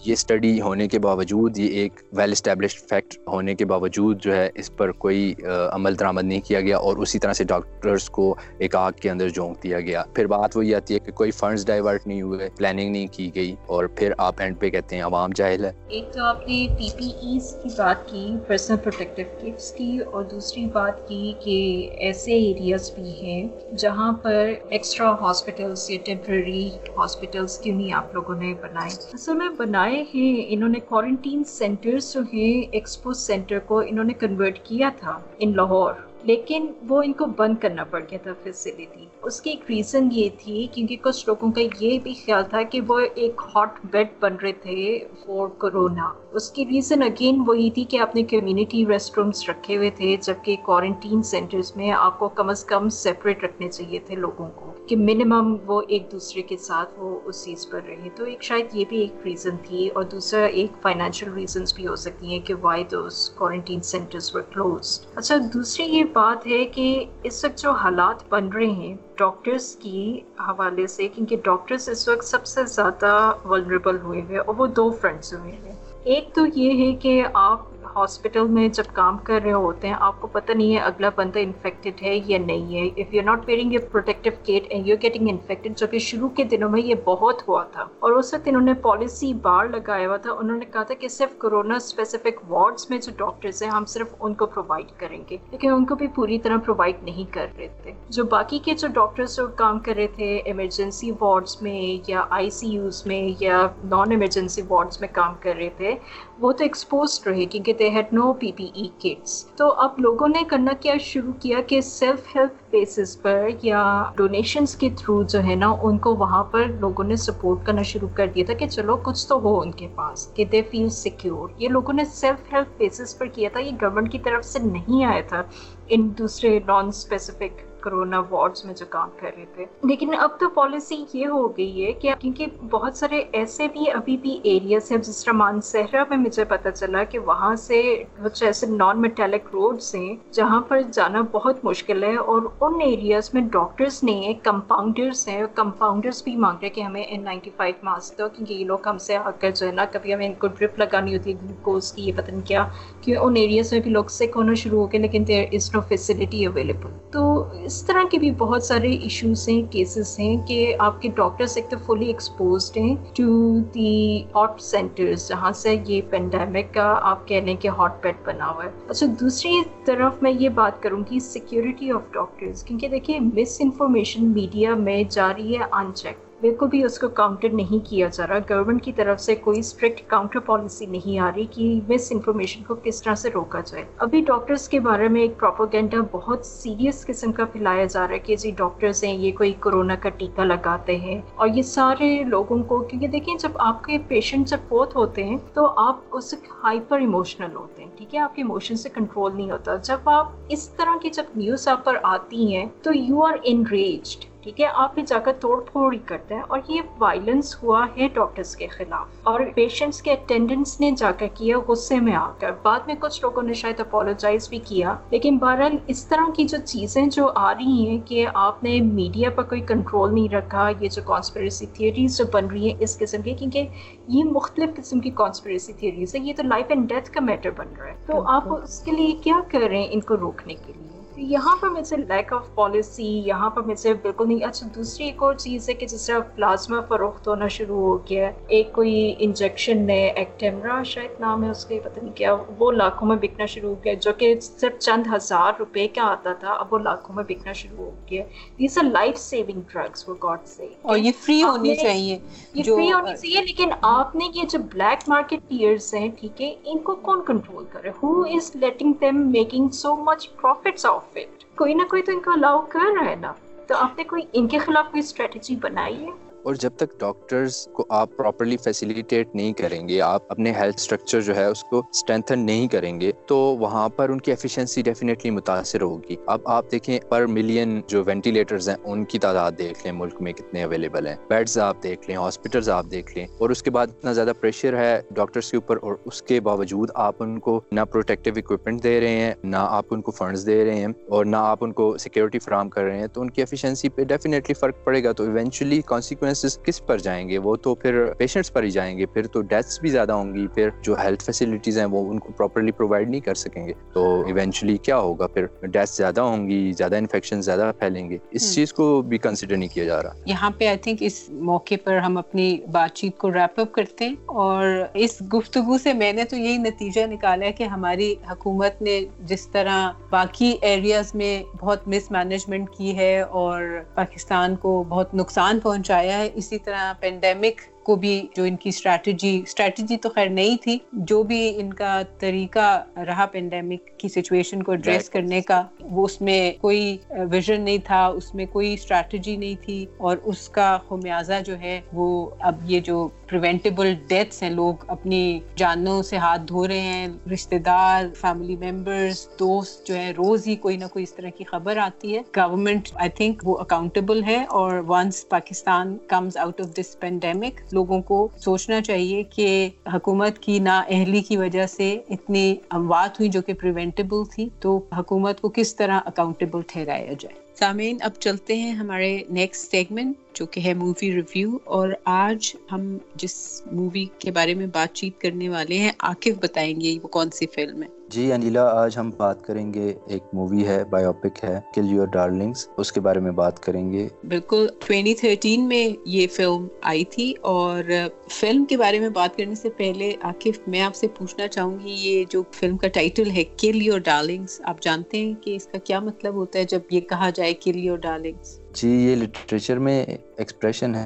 یہ اسٹڈی ہونے کے باوجود یہ ایک ویل اسٹیبلشڈ فیکٹ ہونے کے باوجود جو ہے اس پر کوئی عمل درآمد نہیں کیا گیا اور اسی طرح سے ڈاکٹرس کو ایک آگ کے اندر جھونک دیا گیا۔ پھر بات وہی آتی ہے کہ کوئی فنڈز ڈائیورٹ نہیں ہوئے پلاننگ نہیں کی گئی اور پھر آپ اینڈ پہ کہتے ہیں عوام جاہل ہے۔ ایک تو آپ نے پی پی ایز کی بات کی پرسنل پروٹیکٹیو کٹس کی اور دوسری بات کی کہ ایسے ایریاز بھی ہیں جہاں پر ایکسٹرا ہاسپٹل ہاسپٹلس یا ٹیمپرری ہاسپٹلس کیوں نہیں آپ لوگوں نے بنائے۔ اصل میں بنائے ہیں، انہوں نے کوارنٹین سینٹرس جو ہیں ایکسپو سینٹر کو انہوں نے کنورٹ کیا تھا ان لاہور لیکن وہ ان کو بند کرنا پڑ گیا تھا فیسلٹی اس کی ایک ریزن یہ تھی کیونکہ کچھ لوگوں کا یہ بھی خیال تھا کہ وہ ایک ہاٹ بیڈ بن رہے تھے فور کرونا اس کی ریزن اگین وہی تھی کہ آپ نے کمیونٹی ریسٹ رومس رکھے ہوئے تھے، جبکہ کوارنٹین سینٹرز میں آپ کو کم از کم سیپریٹ رکھنے چاہیے تھے لوگوں کو، کہ منیمم وہ ایک دوسرے کے ساتھ وہ اس چیز پر رہے۔ تو ایک شاید یہ بھی ایک ریزن تھی اور دوسرا ایک فائنینشیل ریزنس بھی ہو سکتی ہیں کہ why those quarantine centres were close اچھا دوسری یہ بات ہے کہ اس وقت جو حالات بن رہے ہیں ڈاکٹرس کی حوالے سے، کیونکہ ڈاکٹرس اس وقت سب سے زیادہ ولنریبل ہوئے ہیں اور وہ دو فرنٹس ہوئے ہیں۔ ایک تو یہ ہے کہ آپ ہاسپٹل میں جب کام کر رہے ہوتے ہیں، آپ کو پتہ نہیں ہے اگلا بندہ انفیکٹڈ ہے یا نہیں ہے۔ If you not wearing a protective kit and you getting infected جو کہ شروع کے دنوں میں یہ بہت ہوا تھا۔ اور اس وقت انہوں نے پالیسی بار لگایا ہوا تھا۔ انہوں نے کہا تھا کہ صرف کرونا اسپیسیفک وارڈس میں جو ڈاکٹرز ہیں، ہم صرف ان کو پرووائڈ کریں گے۔ لیکن ان کو بھی پوری طرح پرووائڈ نہیں کر رہے تھے۔ جو باقی کے جو ڈاکٹرز کام کر رہے تھے ایمرجنسی وارڈس میں یا آئی سی یوز میں یا نان ایمرجنسی وارڈس میں کام کر رہے تھے وہ تو ایکسپوز رہے کیونکہ they had no P P E kits تو اب لوگوں نے کرنا کیا شروع کیا کہ سیلف ہیلپ بیسس پر یا ڈونیشنس کے تھرو جو ہے نا، ان کو وہاں پر لوگوں نے سپورٹ کرنا شروع کر دیا تھا کہ چلو کچھ تو ہو ان کے پاس، کہ دے فیل سیکیور یہ لوگوں نے سیلف ہیلپ بیسس پر کیا تھا، یہ گورنمنٹ کی طرف سے نہیں آیا تھا، ان دوسرے نان اسپیسیفک کرونا وارڈس میں جو کام کر رہے تھے۔ لیکن اب تو پالیسی یہ ہو گئی ہے کہ کیونکہ بہت سارے ایسے بھی ابھی بھی ایریاز ہیں جس طرح مانسہرا میں مجھے پتا چلا کہ وہاں سے کچھ ایسے نان میٹیلک روڈس ہیں، جہاں پر جانا بہت مشکل ہے اور ان ایریاز میں ڈاکٹرس نہیں ہیں کمپاؤنڈرس ہیں۔ کمپاؤنڈرس بھی مانگ رہے کہ ہمیں این نائنٹی فائیو ماسک دو، کیونکہ یہ لوگ ہم سے آ کر جو ہے نا، کبھی ہمیں ان کو ڈرپ لگانی ہوتی ہے، گلوکوز کی، یہ پتہ نہیں کیا۔ کہ ان ایریاز میں بھی لوگ سیک ہونا شروع ہو گئے لیکن دیر از نو فیسلٹی اویلیبل تو اس طرح کے بھی بہت سارے ایشوز ہیں کیسز ہیں کہ آپ کے ڈاکٹرس ایک تو فلی ایکسپوزڈ ہیں ٹو دی ہاٹ سینٹرز جہاں سے یہ پینڈیمک کا آپ کہہ لیں کہ ہاٹ بیڈ بنا ہوا ہے۔ اچھا دوسری طرف میں یہ بات کروں گی سیکورٹی آف ڈاکٹرز کیونکہ دیکھیے مس انفارمیشن میڈیا میں جاری ہے ان چیک بالکل بھی اس کو کاؤنٹر نہیں کیا جا رہا۔ گورنمنٹ کی طرف سے کوئی اسٹرکٹ کاؤنٹر پالیسی نہیں آ رہی کہ مس انفارمیشن کو کس طرح سے روکا جائے۔ ابھی ڈاکٹرس کے بارے میں ایک پروپوگینڈا بہت سیریس قسم کا پھیلایا جا رہا ہے کہ جی ڈاکٹرس ہیں، یہ کوئی کورونا کا ٹیکہ لگاتے ہیں۔ اور یہ سارے لوگوں کو، کیونکہ دیکھیں جب آپ کے پیشنٹ جب فوت ہوتے ہیں تو آپ اس ہائپر ایموشنل ہوتے ہیں، ٹھیک ہے؟ آپ کے ایموشن سے کنٹرول نہیں ہوتا۔ جب آپ اس طرح کی جب نیوز آپ پر آتی ہیں تو یو آر انریجڈ ٹھیک ہے؟ آپ نے جا کر توڑ پھوڑ ہی کرتے ہیں اور یہ وائلنس ہوا ہے ڈاکٹرز کے خلاف اور پیشنٹس کے اٹینڈنس نے جا کر کیا غصے میں آ کر۔ بعد میں کچھ لوگوں نے شاید اپولوجائز بھی کیا لیکن بہرحال اس طرح کی جو چیزیں جو آ رہی ہیں کہ آپ نے میڈیا پر کوئی کنٹرول نہیں رکھا یہ جو کانسپریسی تھیوریز جو بن رہی ہیں اس قسم کی کیونکہ یہ مختلف قسم کی کانسپریسی تھیوریز ہیں۔ یہ تو لائف اینڈ ڈیتھ کا میٹر بن رہا ہے۔ تو آپ اس کے لیے کیا کر رہے ہیں ان کو روکنے کے لیے؟ یہاں پر مجھے لیک آف پالیسی یہاں پر مجھے بالکل نہیں۔ اچھا دوسری ایک اور چیز ہے کہ جس طرح پلازما فروخت ہونا شروع ہو گیا۔ ایک کوئی انجیکشن ہے ایکٹیمرا شاید نام ہے اس کے پتہ نہیں کیا۔ وہ لاکھوں میں بکنا شروع ہو گیا جو کہ صرف چند ہزار روپے کا آتا تھا اب وہ لاکھوں میں بکنا شروع ہو گیا۔ These are life saving drugs for God سے اور یہ فری ہونی چاہیے یہ فری ہونی چاہیے لیکن آپ نے یہ جو بلیک مارکیٹ پیئرس ہیں ٹھیک ہے ان کو کون کنٹرول کرے؟ Who is letting them making so much profits of it کوئی نہ کوئی تو ان کو الاؤ کر رہا ہے نا تو آپ نے کوئی ان کے خلاف کوئی اسٹریٹجی بنائی ہے اور جب تک ڈاکٹرز کو آپ پراپرلی فیسیلیٹیٹ نہیں کریں گے، آپ اپنے ہیلتھ اسٹرکچر جو ہے اس کو اسٹرینتھن نہیں کریں گے، تو وہاں پر ان کی ایفیشنسی ڈیفینیٹلی متاثر ہوگی۔ اب آپ دیکھیں پر ملین جو وینٹیلیٹرز ہیں، ان کی تعداد دیکھ لیں، ملک میں کتنے اویلیبل ہیں۔ بیڈز آپ دیکھ لیں ہاسپٹلز آپ دیکھ لیں۔ اور اس کے بعد اتنا زیادہ پریشر ہے ڈاکٹرس کے اوپر، اور اس کے باوجود آپ ان کو نہ پروٹیکٹیو اکوپمنٹ دے رہے ہیں، نہ آپ ان کو فنڈس دے رہے ہیں، اور نہ آپ ان کو سیکورٹی فراہم کر رہے ہیں۔ تو ان کی ایفیشنسی پہ ڈیفینیٹلی فرق پڑے گا۔ تو ایونچولی کانسیکوینس ریسورسز کس پر جائیں گے؟ وہ تو پھر پیشنٹس پر ہی جائیں گے پھر تو ڈیتھس بھی زیادہ ہوں گی پھر جو ہیلتھ فیسلٹیز ہیں وہ ان کو پراپرلی پرووائڈ نہیں کر سکیں گے۔ تو ایونچولی کیا ہوگا؟ پھر ڈیتھ زیادہ ہوں گی زیادہ انفیکشن زیادہ پھیلیں گے۔ اس چیز کو بھی کنسیڈر نہیں کیا جا رہا۔ یہاں پہ آئی تھنک اس موقع پر ہم اپنی بات چیت کو ریپ اپ کرتے ہیں اور اس گفتگو سے میں نے تو یہی نتیجہ نکالا ہے کہ ہماری حکومت نے جس طرح باقی ایریاز میں بہت مس مینجمنٹ کی ہے اور پاکستان کو بہت نقصان پہنچایا ہے اسی طرح پینڈیمک کو بھی جو ان کی اسٹریٹجی اسٹریٹجی تو خیر نہیں تھی جو بھی ان کا طریقہ رہا پینڈیمک کی سچویشن کو ایڈریس کرنے کا وہ اس میں کوئی ویژن نہیں تھا اس میں کوئی اسٹریٹجی نہیں تھی اور اس کا خمیازہ جو ہے وہ اب یہ جو پریونٹیبل ڈیتھس ہیں لوگ اپنی جانوں سے ہاتھ دھو رہے ہیں رشتے دار فیملی ممبرس دوست جو ہے روز ہی کوئی نہ کوئی اس طرح کی خبر آتی ہے۔ گورنمنٹ آئی تھنک وہ اکاؤنٹیبل ہے اور once Pakistan comes out of this pandemic لوگوں کو سوچنا چاہیے کہ حکومت کی نا اہلی کی وجہ سے اتنی اموات ہوئی جو کہ پریونٹیبل تھی، تو حکومت کو کس طرح اکاؤنٹیبل ٹھہرایا جائے؟ سامعین، اب چلتے ہیں ہمارے نیکسٹ سیگمنٹ جو کہ ہے مووی ریویو اور آج ہم جس مووی کے بارے میں بات چیت کرنے والے ہیں عاقف بتائیں گے وہ کون سی فلم ہے۔ جی انیلا آج ہم بات کریں گے ایک مووی ہے بایوپک ہے کل یور ڈارلنگس اس کے بارے میں بات کریں گے۔ بالکل 2013 میں یہ فلم آئی تھی اور فلم کے بارے میں بات کرنے سے پہلے عاقف میں آپ سے پوچھنا چاہوں گی یہ جو فلم کا ٹائٹل ہے کل یور ڈارلنگس آپ جانتے ہیں کہ اس کا کیا مطلب ہوتا ہے جب یہ کہا جائے کل یور ڈارلنگس جی یہ لٹریچر میں ایکسپریشن ہے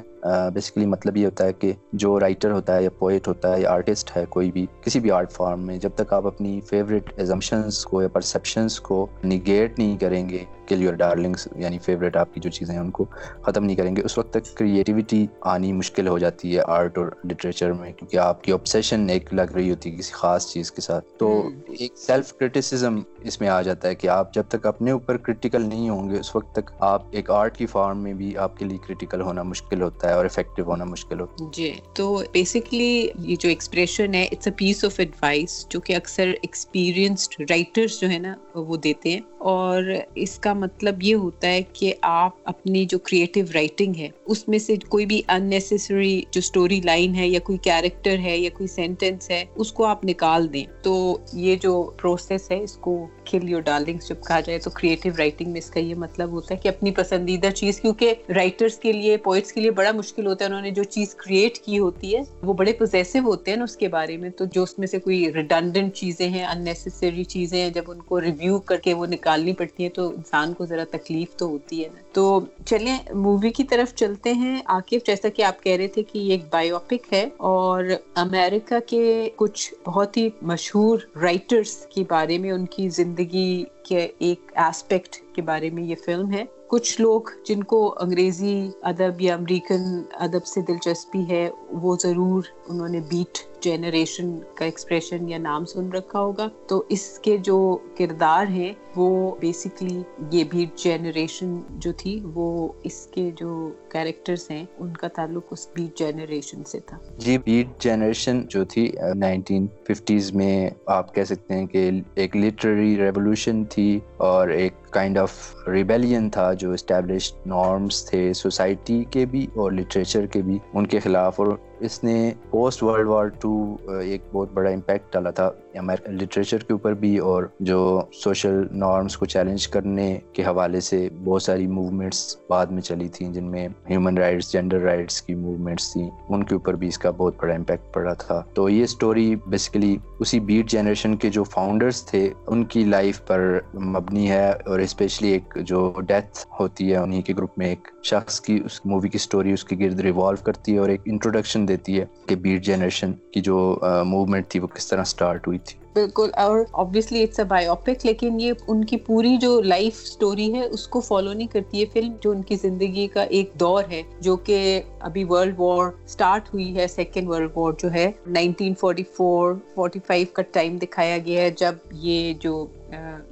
بیسیکلی مطلب یہ ہوتا ہے کہ جو رائٹر ہوتا ہے یا پوئٹ ہوتا ہے یا آرٹسٹ ہے کوئی بھی کسی بھی آرٹ فارم میں جب تک آپ اپنی فیوریٹ ایزمپشنس کو یا پرسیپشنس کو نگیٹ نہیں کریں گے کل یور ڈارلنگس یعنی فیوریٹ آپ کی جو چیزیں ہیں ان کو ختم نہیں کریں گے اس وقت تک کریٹیوٹی آنی مشکل ہو جاتی ہے آرٹ اور لٹریچر میں کیونکہ آپ کی آپسیشن ایک لگ رہی ہوتی ہے کسی خاص چیز کے ساتھ۔ تو ایک سیلف کرٹیسزم اس میں آ جاتا ہے کہ آپ جب تک اپنے اوپر کرٹیکل نہیں ہوں گے اس وقت تک آپ ایک آرٹ کی فارم میں بھی آپ کے لیے کرٹیکل ہونا مشکل ہوتا ہے اور افیکٹو ہونا مشکل ہوتا ہے۔ جی تو بیسکلی یہ جو ایکسپریشن ہے it's a piece of advice جو کہ اکثر ایکسپیرینسڈ رائٹرس جو ہے نا، وہ دیتے ہیں۔ اور اس کا مطلب یہ ہوتا ہے کہ آپ اپنی جو کریٹو رائٹنگ ہے، اس میں سے کوئی بھی اننیسیسری جو اسٹوری لائن ہے یا کوئی کیریکٹر ہے یا کوئی سینٹینس ہے، اس کو آپ نکال دیں۔ تو یہ جو پروسیس ہے، اس کو کھل یور ڈارلنگس جب کہا جائے تو کریٹو رائٹنگ میں اس کا یہ مطلب ہوتا ہے کہ اپنی پسندیدہ چیز، کیونکہ رائٹرس کے لیے پوئٹس کے لیے بڑا مشکل ہوتا ہے۔ انہوں نے جو چیز کریٹ کی ہوتی ہے، وہ بڑے پوزیسو ہوتے ہیں نا اس کے بارے میں۔ تو جو اس میں سے کوئی ریڈنڈنٹ چیزیں ہیں اننیسیسری چیزیں ہیں، جب ان کو ریویو کر کے وہ نکال نکالنی پڑتی ہیں تو انسان کو ذرا تکلیف تو ہوتی ہے نا۔ تو چلیں مووی کی طرف چلتے ہیں۔ عاقف جیسا کہ آپ کہہ رہے تھے کہ یہ ایک بایوپک ہے اور امریکہ کے کچھ بہت ہی مشہور رائٹرس کے بارے میں، ان کی زندگی کے ایک ایسپیکٹ کے بارے میں یہ فلم ہے۔ کچھ لوگ جن کو انگریزی ادب یا امریکن ادب سے دلچسپی ہے، وہ ضرور انہوں نے بیٹ جنریشن کا ایکسپریشن یا نام سن رکھا ہوگا۔ تو اس کے جو کردار ہیں، وہ بیسکلی یہ بھی جنریشن جو تھی، وہ اس کے جو کیریکٹرز ہیں، ان کا تعلق اس بیٹ جنریشن سے تھا۔ جی بیٹ جنریشن جو تھی نائنٹین ففٹیز میں آپ کہہ سکتے ہیں کہ ایک لٹری ریولوشن تھی اور ایک کائنڈ آف ریبیلین تھا جو اسٹیبلشڈ نارمس تھے سوسائٹی کے بھی اور لٹریچر کے بھی ان کے خلاف اور اس نے پوسٹ ورلڈ وار ٹو ایک بہت بڑا امپیکٹ ڈالا تھا۔ لٹریچر کے اوپر بھی اور جو سوشل نارمس کو چیلنج کرنے کے حوالے سے بہت ساری موومنٹس بعد میں چلی تھیں جن میں ہیومن رائٹس جینڈر رائٹس کی موومنٹس تھیں، ان کے اوپر بھی اس کا بہت بڑا امپیکٹ پڑا تھا۔ تو یہ اسٹوری بیسیکلی اسی بیٹ جنریشن کے جو فاؤنڈرس تھے، ان کی لائف پر مبنی ہے اور اسپیشلی ایک جو ڈیتھ ہوتی ہے انہیں کے گروپ میں ایک شخص کی اس مووی کی اسٹوری اس کے گرد ریوالو کرتی ہے اور ایک انٹروڈکشن دیتی ہے کہ بیٹ جنریشن کی جو موومنٹ تھی وہ کس طرح اسٹارٹ ہوئی۔ تھی بالکل، اور آبویسلی اٹس اے بایوپک لیکن یہ ان کی پوری جو لائف سٹوری ہے اس کو فالو نہیں کرتی ہے فلم جو ان کی زندگی کا ایک دور ہے، جو کہ ابھی ورلڈ وار سٹارٹ ہوئی ہے سیکنڈ ورلڈ وار جو ہے 1944 45 کا ٹائم دکھایا گیا ہے، جب یہ جو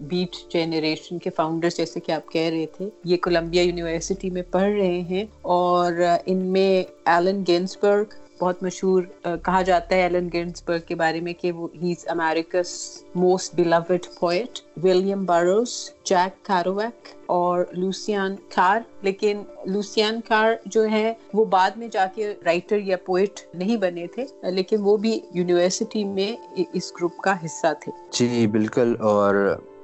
بیٹ جنریشن کے فاؤنڈرز جیسے کہ آپ کہہ رہے تھے، یہ کولمبیا یونیورسٹی میں پڑھ رہے ہیں، اور ان میں ایلن گینسبرگ بہت مشہور کہا جاتا ہے ایلن گرنسبرگ کے بارے میں کہ وہ ہی is America's most beloved poet William Burroughs Jack Kerouac اور لوسیان کار لیکن لوسیان کار جو ہے وہ بعد میں جا کے رائٹر یا پوئٹ نہیں بنے تھے، لیکن وہ بھی یونیورسٹی میں اس گروپ کا حصہ تھے۔ جی بالکل اور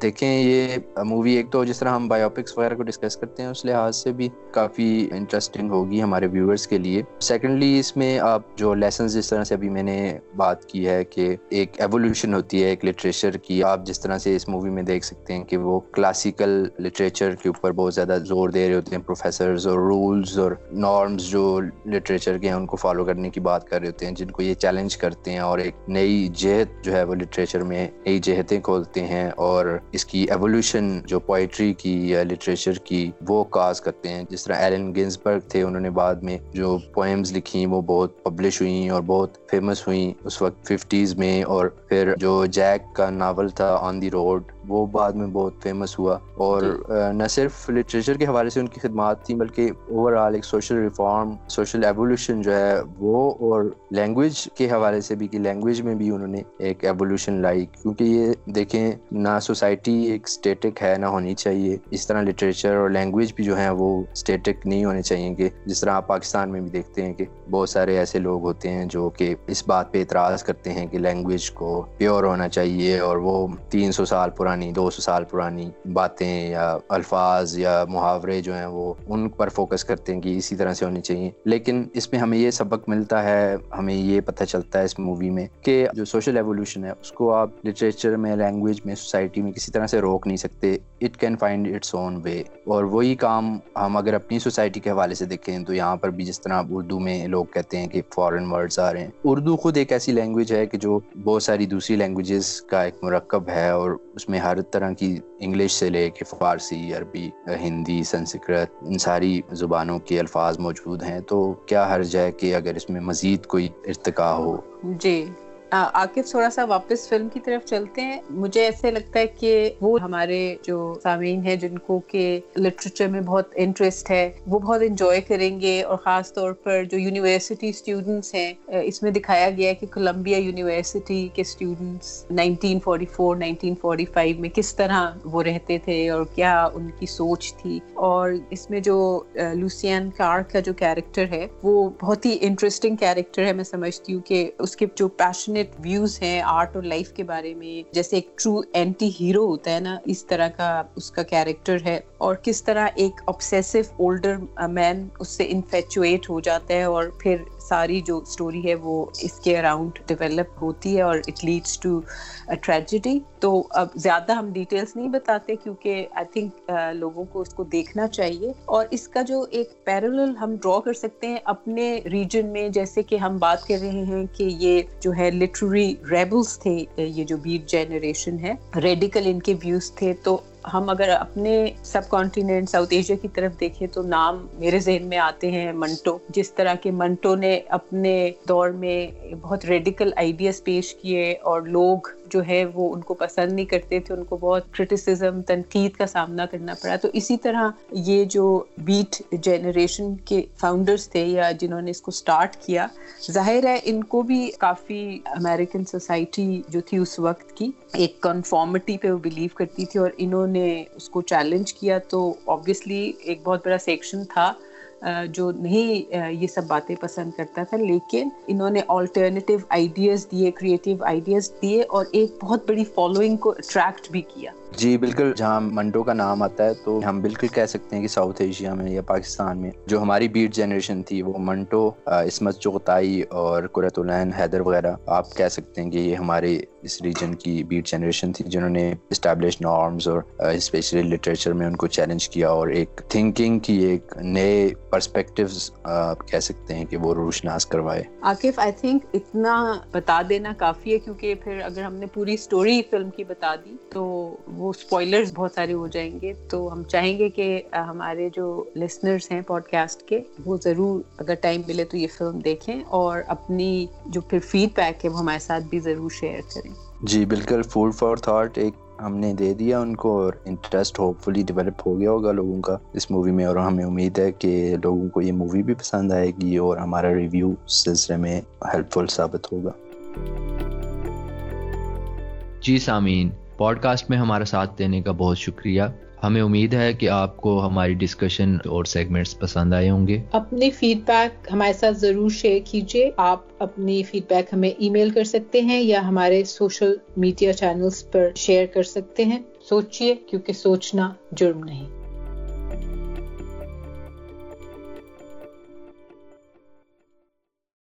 دیکھیں، یہ مووی ایک تو جس طرح ہم بایوپکس وغیرہ کو ڈسکس کرتے ہیں، اس لحاظ سے بھی کافی انٹرسٹنگ ہوگی ہمارے ویورز کے لیے۔ سیکنڈلی اس میں آپ جو لیسنز جس طرح سے ابھی میں نے بات کی ہے کہ ایک ایولیوشن ہوتی ہے، ایک لٹریچر کی، آپ جس طرح سے اس مووی میں دیکھ سکتے ہیں کہ وہ کلاسیکل لٹریچر کے اوپر بہت زیادہ زور دے رہے ہوتے ہیں پروفیسرز اور رولز اور نارمز جو لٹریچر کے ہیں، ان کو فالو کرنے کی بات کر رہے ہوتے ہیں، جن کو یہ چیلنج کرتے ہیں اور ایک نئی جہت جو ہے وہ لٹریچر میں نئی جہتیں کھولتے ہیں اور اس کی ایولیوشن جو پوئٹری کی یا لٹریچر کی وہ کاز کرتے ہیں۔ جس طرح ایلن گنسبرگ تھے انہوں نے بعد میں جو پوئمز لکھی وہ بہت پبلش ہوئیں اور بہت فیمس ہوئیں اس وقت ففٹیز میں۔ اور پھر جو جیک کا ناول تھا آن دی روڈ وہ بعد میں بہت فیمس ہوا۔ اور جی۔ نہ صرف لٹریچر کے حوالے سے ان کی خدمات تھیں بلکہ اوور آل ایک سوشل ریفارم سوشل ایولیوشن جو ہے وہ اور لینگویج کے حوالے سے بھی کہ لینگویج میں بھی انہوں نے ایک ایولیوشن لائی۔ کیونکہ یہ دیکھیں نہ سوسائٹی سوسائٹی ایک اسٹیٹک ہے، نہ ہونی چاہیے۔ اس طرح لٹریچر اور لینگویج بھی جو ہیں وہ اسٹیٹک نہیں ہونے چاہیے کہ جس طرح آپ پاکستان میں بھی دیکھتے ہیں کہ بہت سارے ایسے لوگ ہوتے ہیں جو کہ اس بات پہ اعتراض کرتے ہیں کہ لینگویج کو پیور ہونا چاہیے اور وہ تین سو سال پرانی، دو سو سال پرانی باتیں یا الفاظ یا محاورے جو ہیں وہ ان پر فوکس کرتے ہیں کہ اسی طرح سے ہونی چاہیے۔ لیکن اس میں ہمیں یہ سبق ملتا ہے، ہمیں یہ پتہ چلتا ہے اس مووی میں کہ جو سوشل ایولیوشن ہے، اس کو آپ لٹریچر میں لینگویج میں سوسائٹی میں کسی کسی طرح سے روک نہیں سکتے۔ It can find its own way اور وہی کام ہم اگر اپنی سوسائٹی کے حوالے سے دیکھیں تو یہاں پر بھی جس طرح اردو میں لوگ کہتے ہیں کہ فارن ورڈز آ رہے ہیں۔ اردو خود ایک ایسی لینگویج ہے کہ جو بہت ساری دوسری لینگویجز کا ایک مرکب ہے اور اس میں ہر طرح کی انگلش سے لے کے فارسی، عربی، ہندی، سنسکرت، ان ساری زبانوں کے الفاظ موجود ہیں۔ تو کیا حرج ہے کہ اگر اس میں مزید کوئی ارتقا ہو؟ جی۔ عاقف تھوڑا سا واپس فلم کی طرف چلتے ہیں۔ مجھے ایسے لگتا ہے کہ وہ ہمارے جو سامعین ہیں، جن کو کہ لٹریچر میں بہت انٹرسٹ ہے، وہ بہت انجوائے کریں گے۔ اور خاص طور پر جو یونیورسٹی اسٹوڈنٹس ہیں اس میں دکھایا گیا ہے کہ کولمبیا یونیورسٹی کے اسٹوڈنٹس 1944 1945 میں کس طرح وہ رہتے تھے اور کیا ان کی سوچ تھی۔ اور اس میں جو لوسین کارک کا جو کیریکٹر ہے، وہ بہت ہی انٹرسٹنگ کیریکٹر ہے۔ میں سمجھتی ہوں کہ اس کے جو پیشن پیشنیٹ ویوز ہیں آرٹ اور لائف کے بارے میں. جیسے ایک ٹرو اینٹی ہیرو ہوتا ہے نا، اس طرح کا اس کا کیریکٹر ہے. اور کس طرح ایک آبسیسو اولڈر مین اس سے انفیچویٹ ہو جاتا ہے اور پھر ساری جو اسٹوری ہے وہ اس کے اراؤنڈ ڈیولپ ہوتی ہے اور اٹ لیڈس ٹو ٹریجڈی تو اب زیادہ ہم ڈیٹیلس نہیں بتاتے کیونکہ آئی تھنک لوگوں کو اس کو دیکھنا چاہیے. اور اس کا جو ایک پیرل ہم ڈرا کر سکتے ہیں اپنے ریجن میں، جیسے کہ ہم بات کر رہے ہیں کہ یہ جو ہے لٹری ریبلس تھے یہ جو بیٹ جنریشن ہے ریڈیکل ان کے ویوز تھے. تو ہم اگر اپنے سب کانٹیننٹ ساؤتھ ایشیا کی طرف دیکھیں تو نام میرے ذہن میں آتے ہیں منٹو۔ جس طرح کے منٹو نے اپنے دور میں بہت ریڈیکل آئیڈیاز پیش کیے اور لوگ جو ہے وہ ان کو پسند نہیں کرتے تھے، ان کو بہت کرٹیسزم تنقید کا سامنا کرنا پڑا۔ تو اسی طرح یہ جو بیٹ جنریشن کے فاؤنڈرس تھے یا جنہوں نے اس کو سٹارٹ کیا، ظاہر ہے ان کو بھی کافی امیریکن سوسائٹی جو تھی اس وقت کی ایک کنفارمٹی پہ وہ بلیو کرتی تھی اور انہوں نے اس کو چیلنج کیا۔ تو آبویسلی ایک بہت بڑا سیکشن تھا۔ جو نہیں یہ سب باتیں پسند کرتا تھا، لیکن انہوں نے آلٹرنیٹیو آئیڈیاز دیے کریٹیو آئیڈیاز دیے اور ایک بہت بڑی فالوئنگ کو اٹریکٹ بھی کیا۔ جی بالکل۔ جہاں منٹو کا نام آتا ہے تو ہم بالکل کہہ سکتے ہیں کہ ساؤتھ ایشیا میں یا پاکستان میں جو ہماری بیٹ جنریشن تھی، وہ منٹو اسمت چغتائی اور قرۃ العین حیدر وغیرہ، آپ کہہ سکتے ہیں کہ یہ ہمارے اس ریجن کی بیٹ جنریشن تھی جنہوں نے اسٹیبلش نارمز اور اسپیشلی لٹریچر میں ان کو چیلنج کیا اور ایک تھنکنگ کی ایک نئے پرسپیکٹیوز کہہ سکتے ہیں کہ وہ روشناس کروائے۔ عاقف آئی تھنک اتنا بتا دینا کافی ہے کیونکہ پھر اگر ہم نے پوری اسٹوری فلم کی بتا دی تو وہ اسپوائلرز بہت سارے ہو جائیں گے۔ تو ہم چاہیں گے کہ ہمارے جو لسنرز ہیں پوڈ کاسٹ کے، وہ ضرور اگر ٹائم ملے تو یہ فلم دیکھیں اور اپنی جو پھر فیڈ بیک ہے وہ ہمارے ساتھ بھی ضرور شیئر کریں۔ جی بالکل فوڈ فار تھاٹ ایک ہم نے دے دیا ان کو اور انٹرسٹ ہوپ فلی ڈیولپ ہو گیا ہوگا لوگوں کا اس مووی میں اور ہمیں امید ہے کہ لوگوں کو یہ مووی بھی پسند آئے گی اور ہمارا ریویو سلسلے میں ہیلپ فل ثابت ہوگا۔ جی سامعین پوڈ کاسٹ میں ہمارا ساتھ دینے کا بہت شکریہ۔ ہمیں امید ہے کہ آپ کو ہماری ڈسکشن اور سیگمنٹس پسند آئے ہوں گے۔ اپنی فیڈ بیک ہمارے ساتھ ضرور شیئر کیجیے۔ آپ اپنی فیڈ بیک ہمیں ای میل کر سکتے ہیں یا ہمارے سوشل میڈیا چینلز پر شیئر کر سکتے ہیں۔ سوچئے کیونکہ سوچنا جرم نہیں۔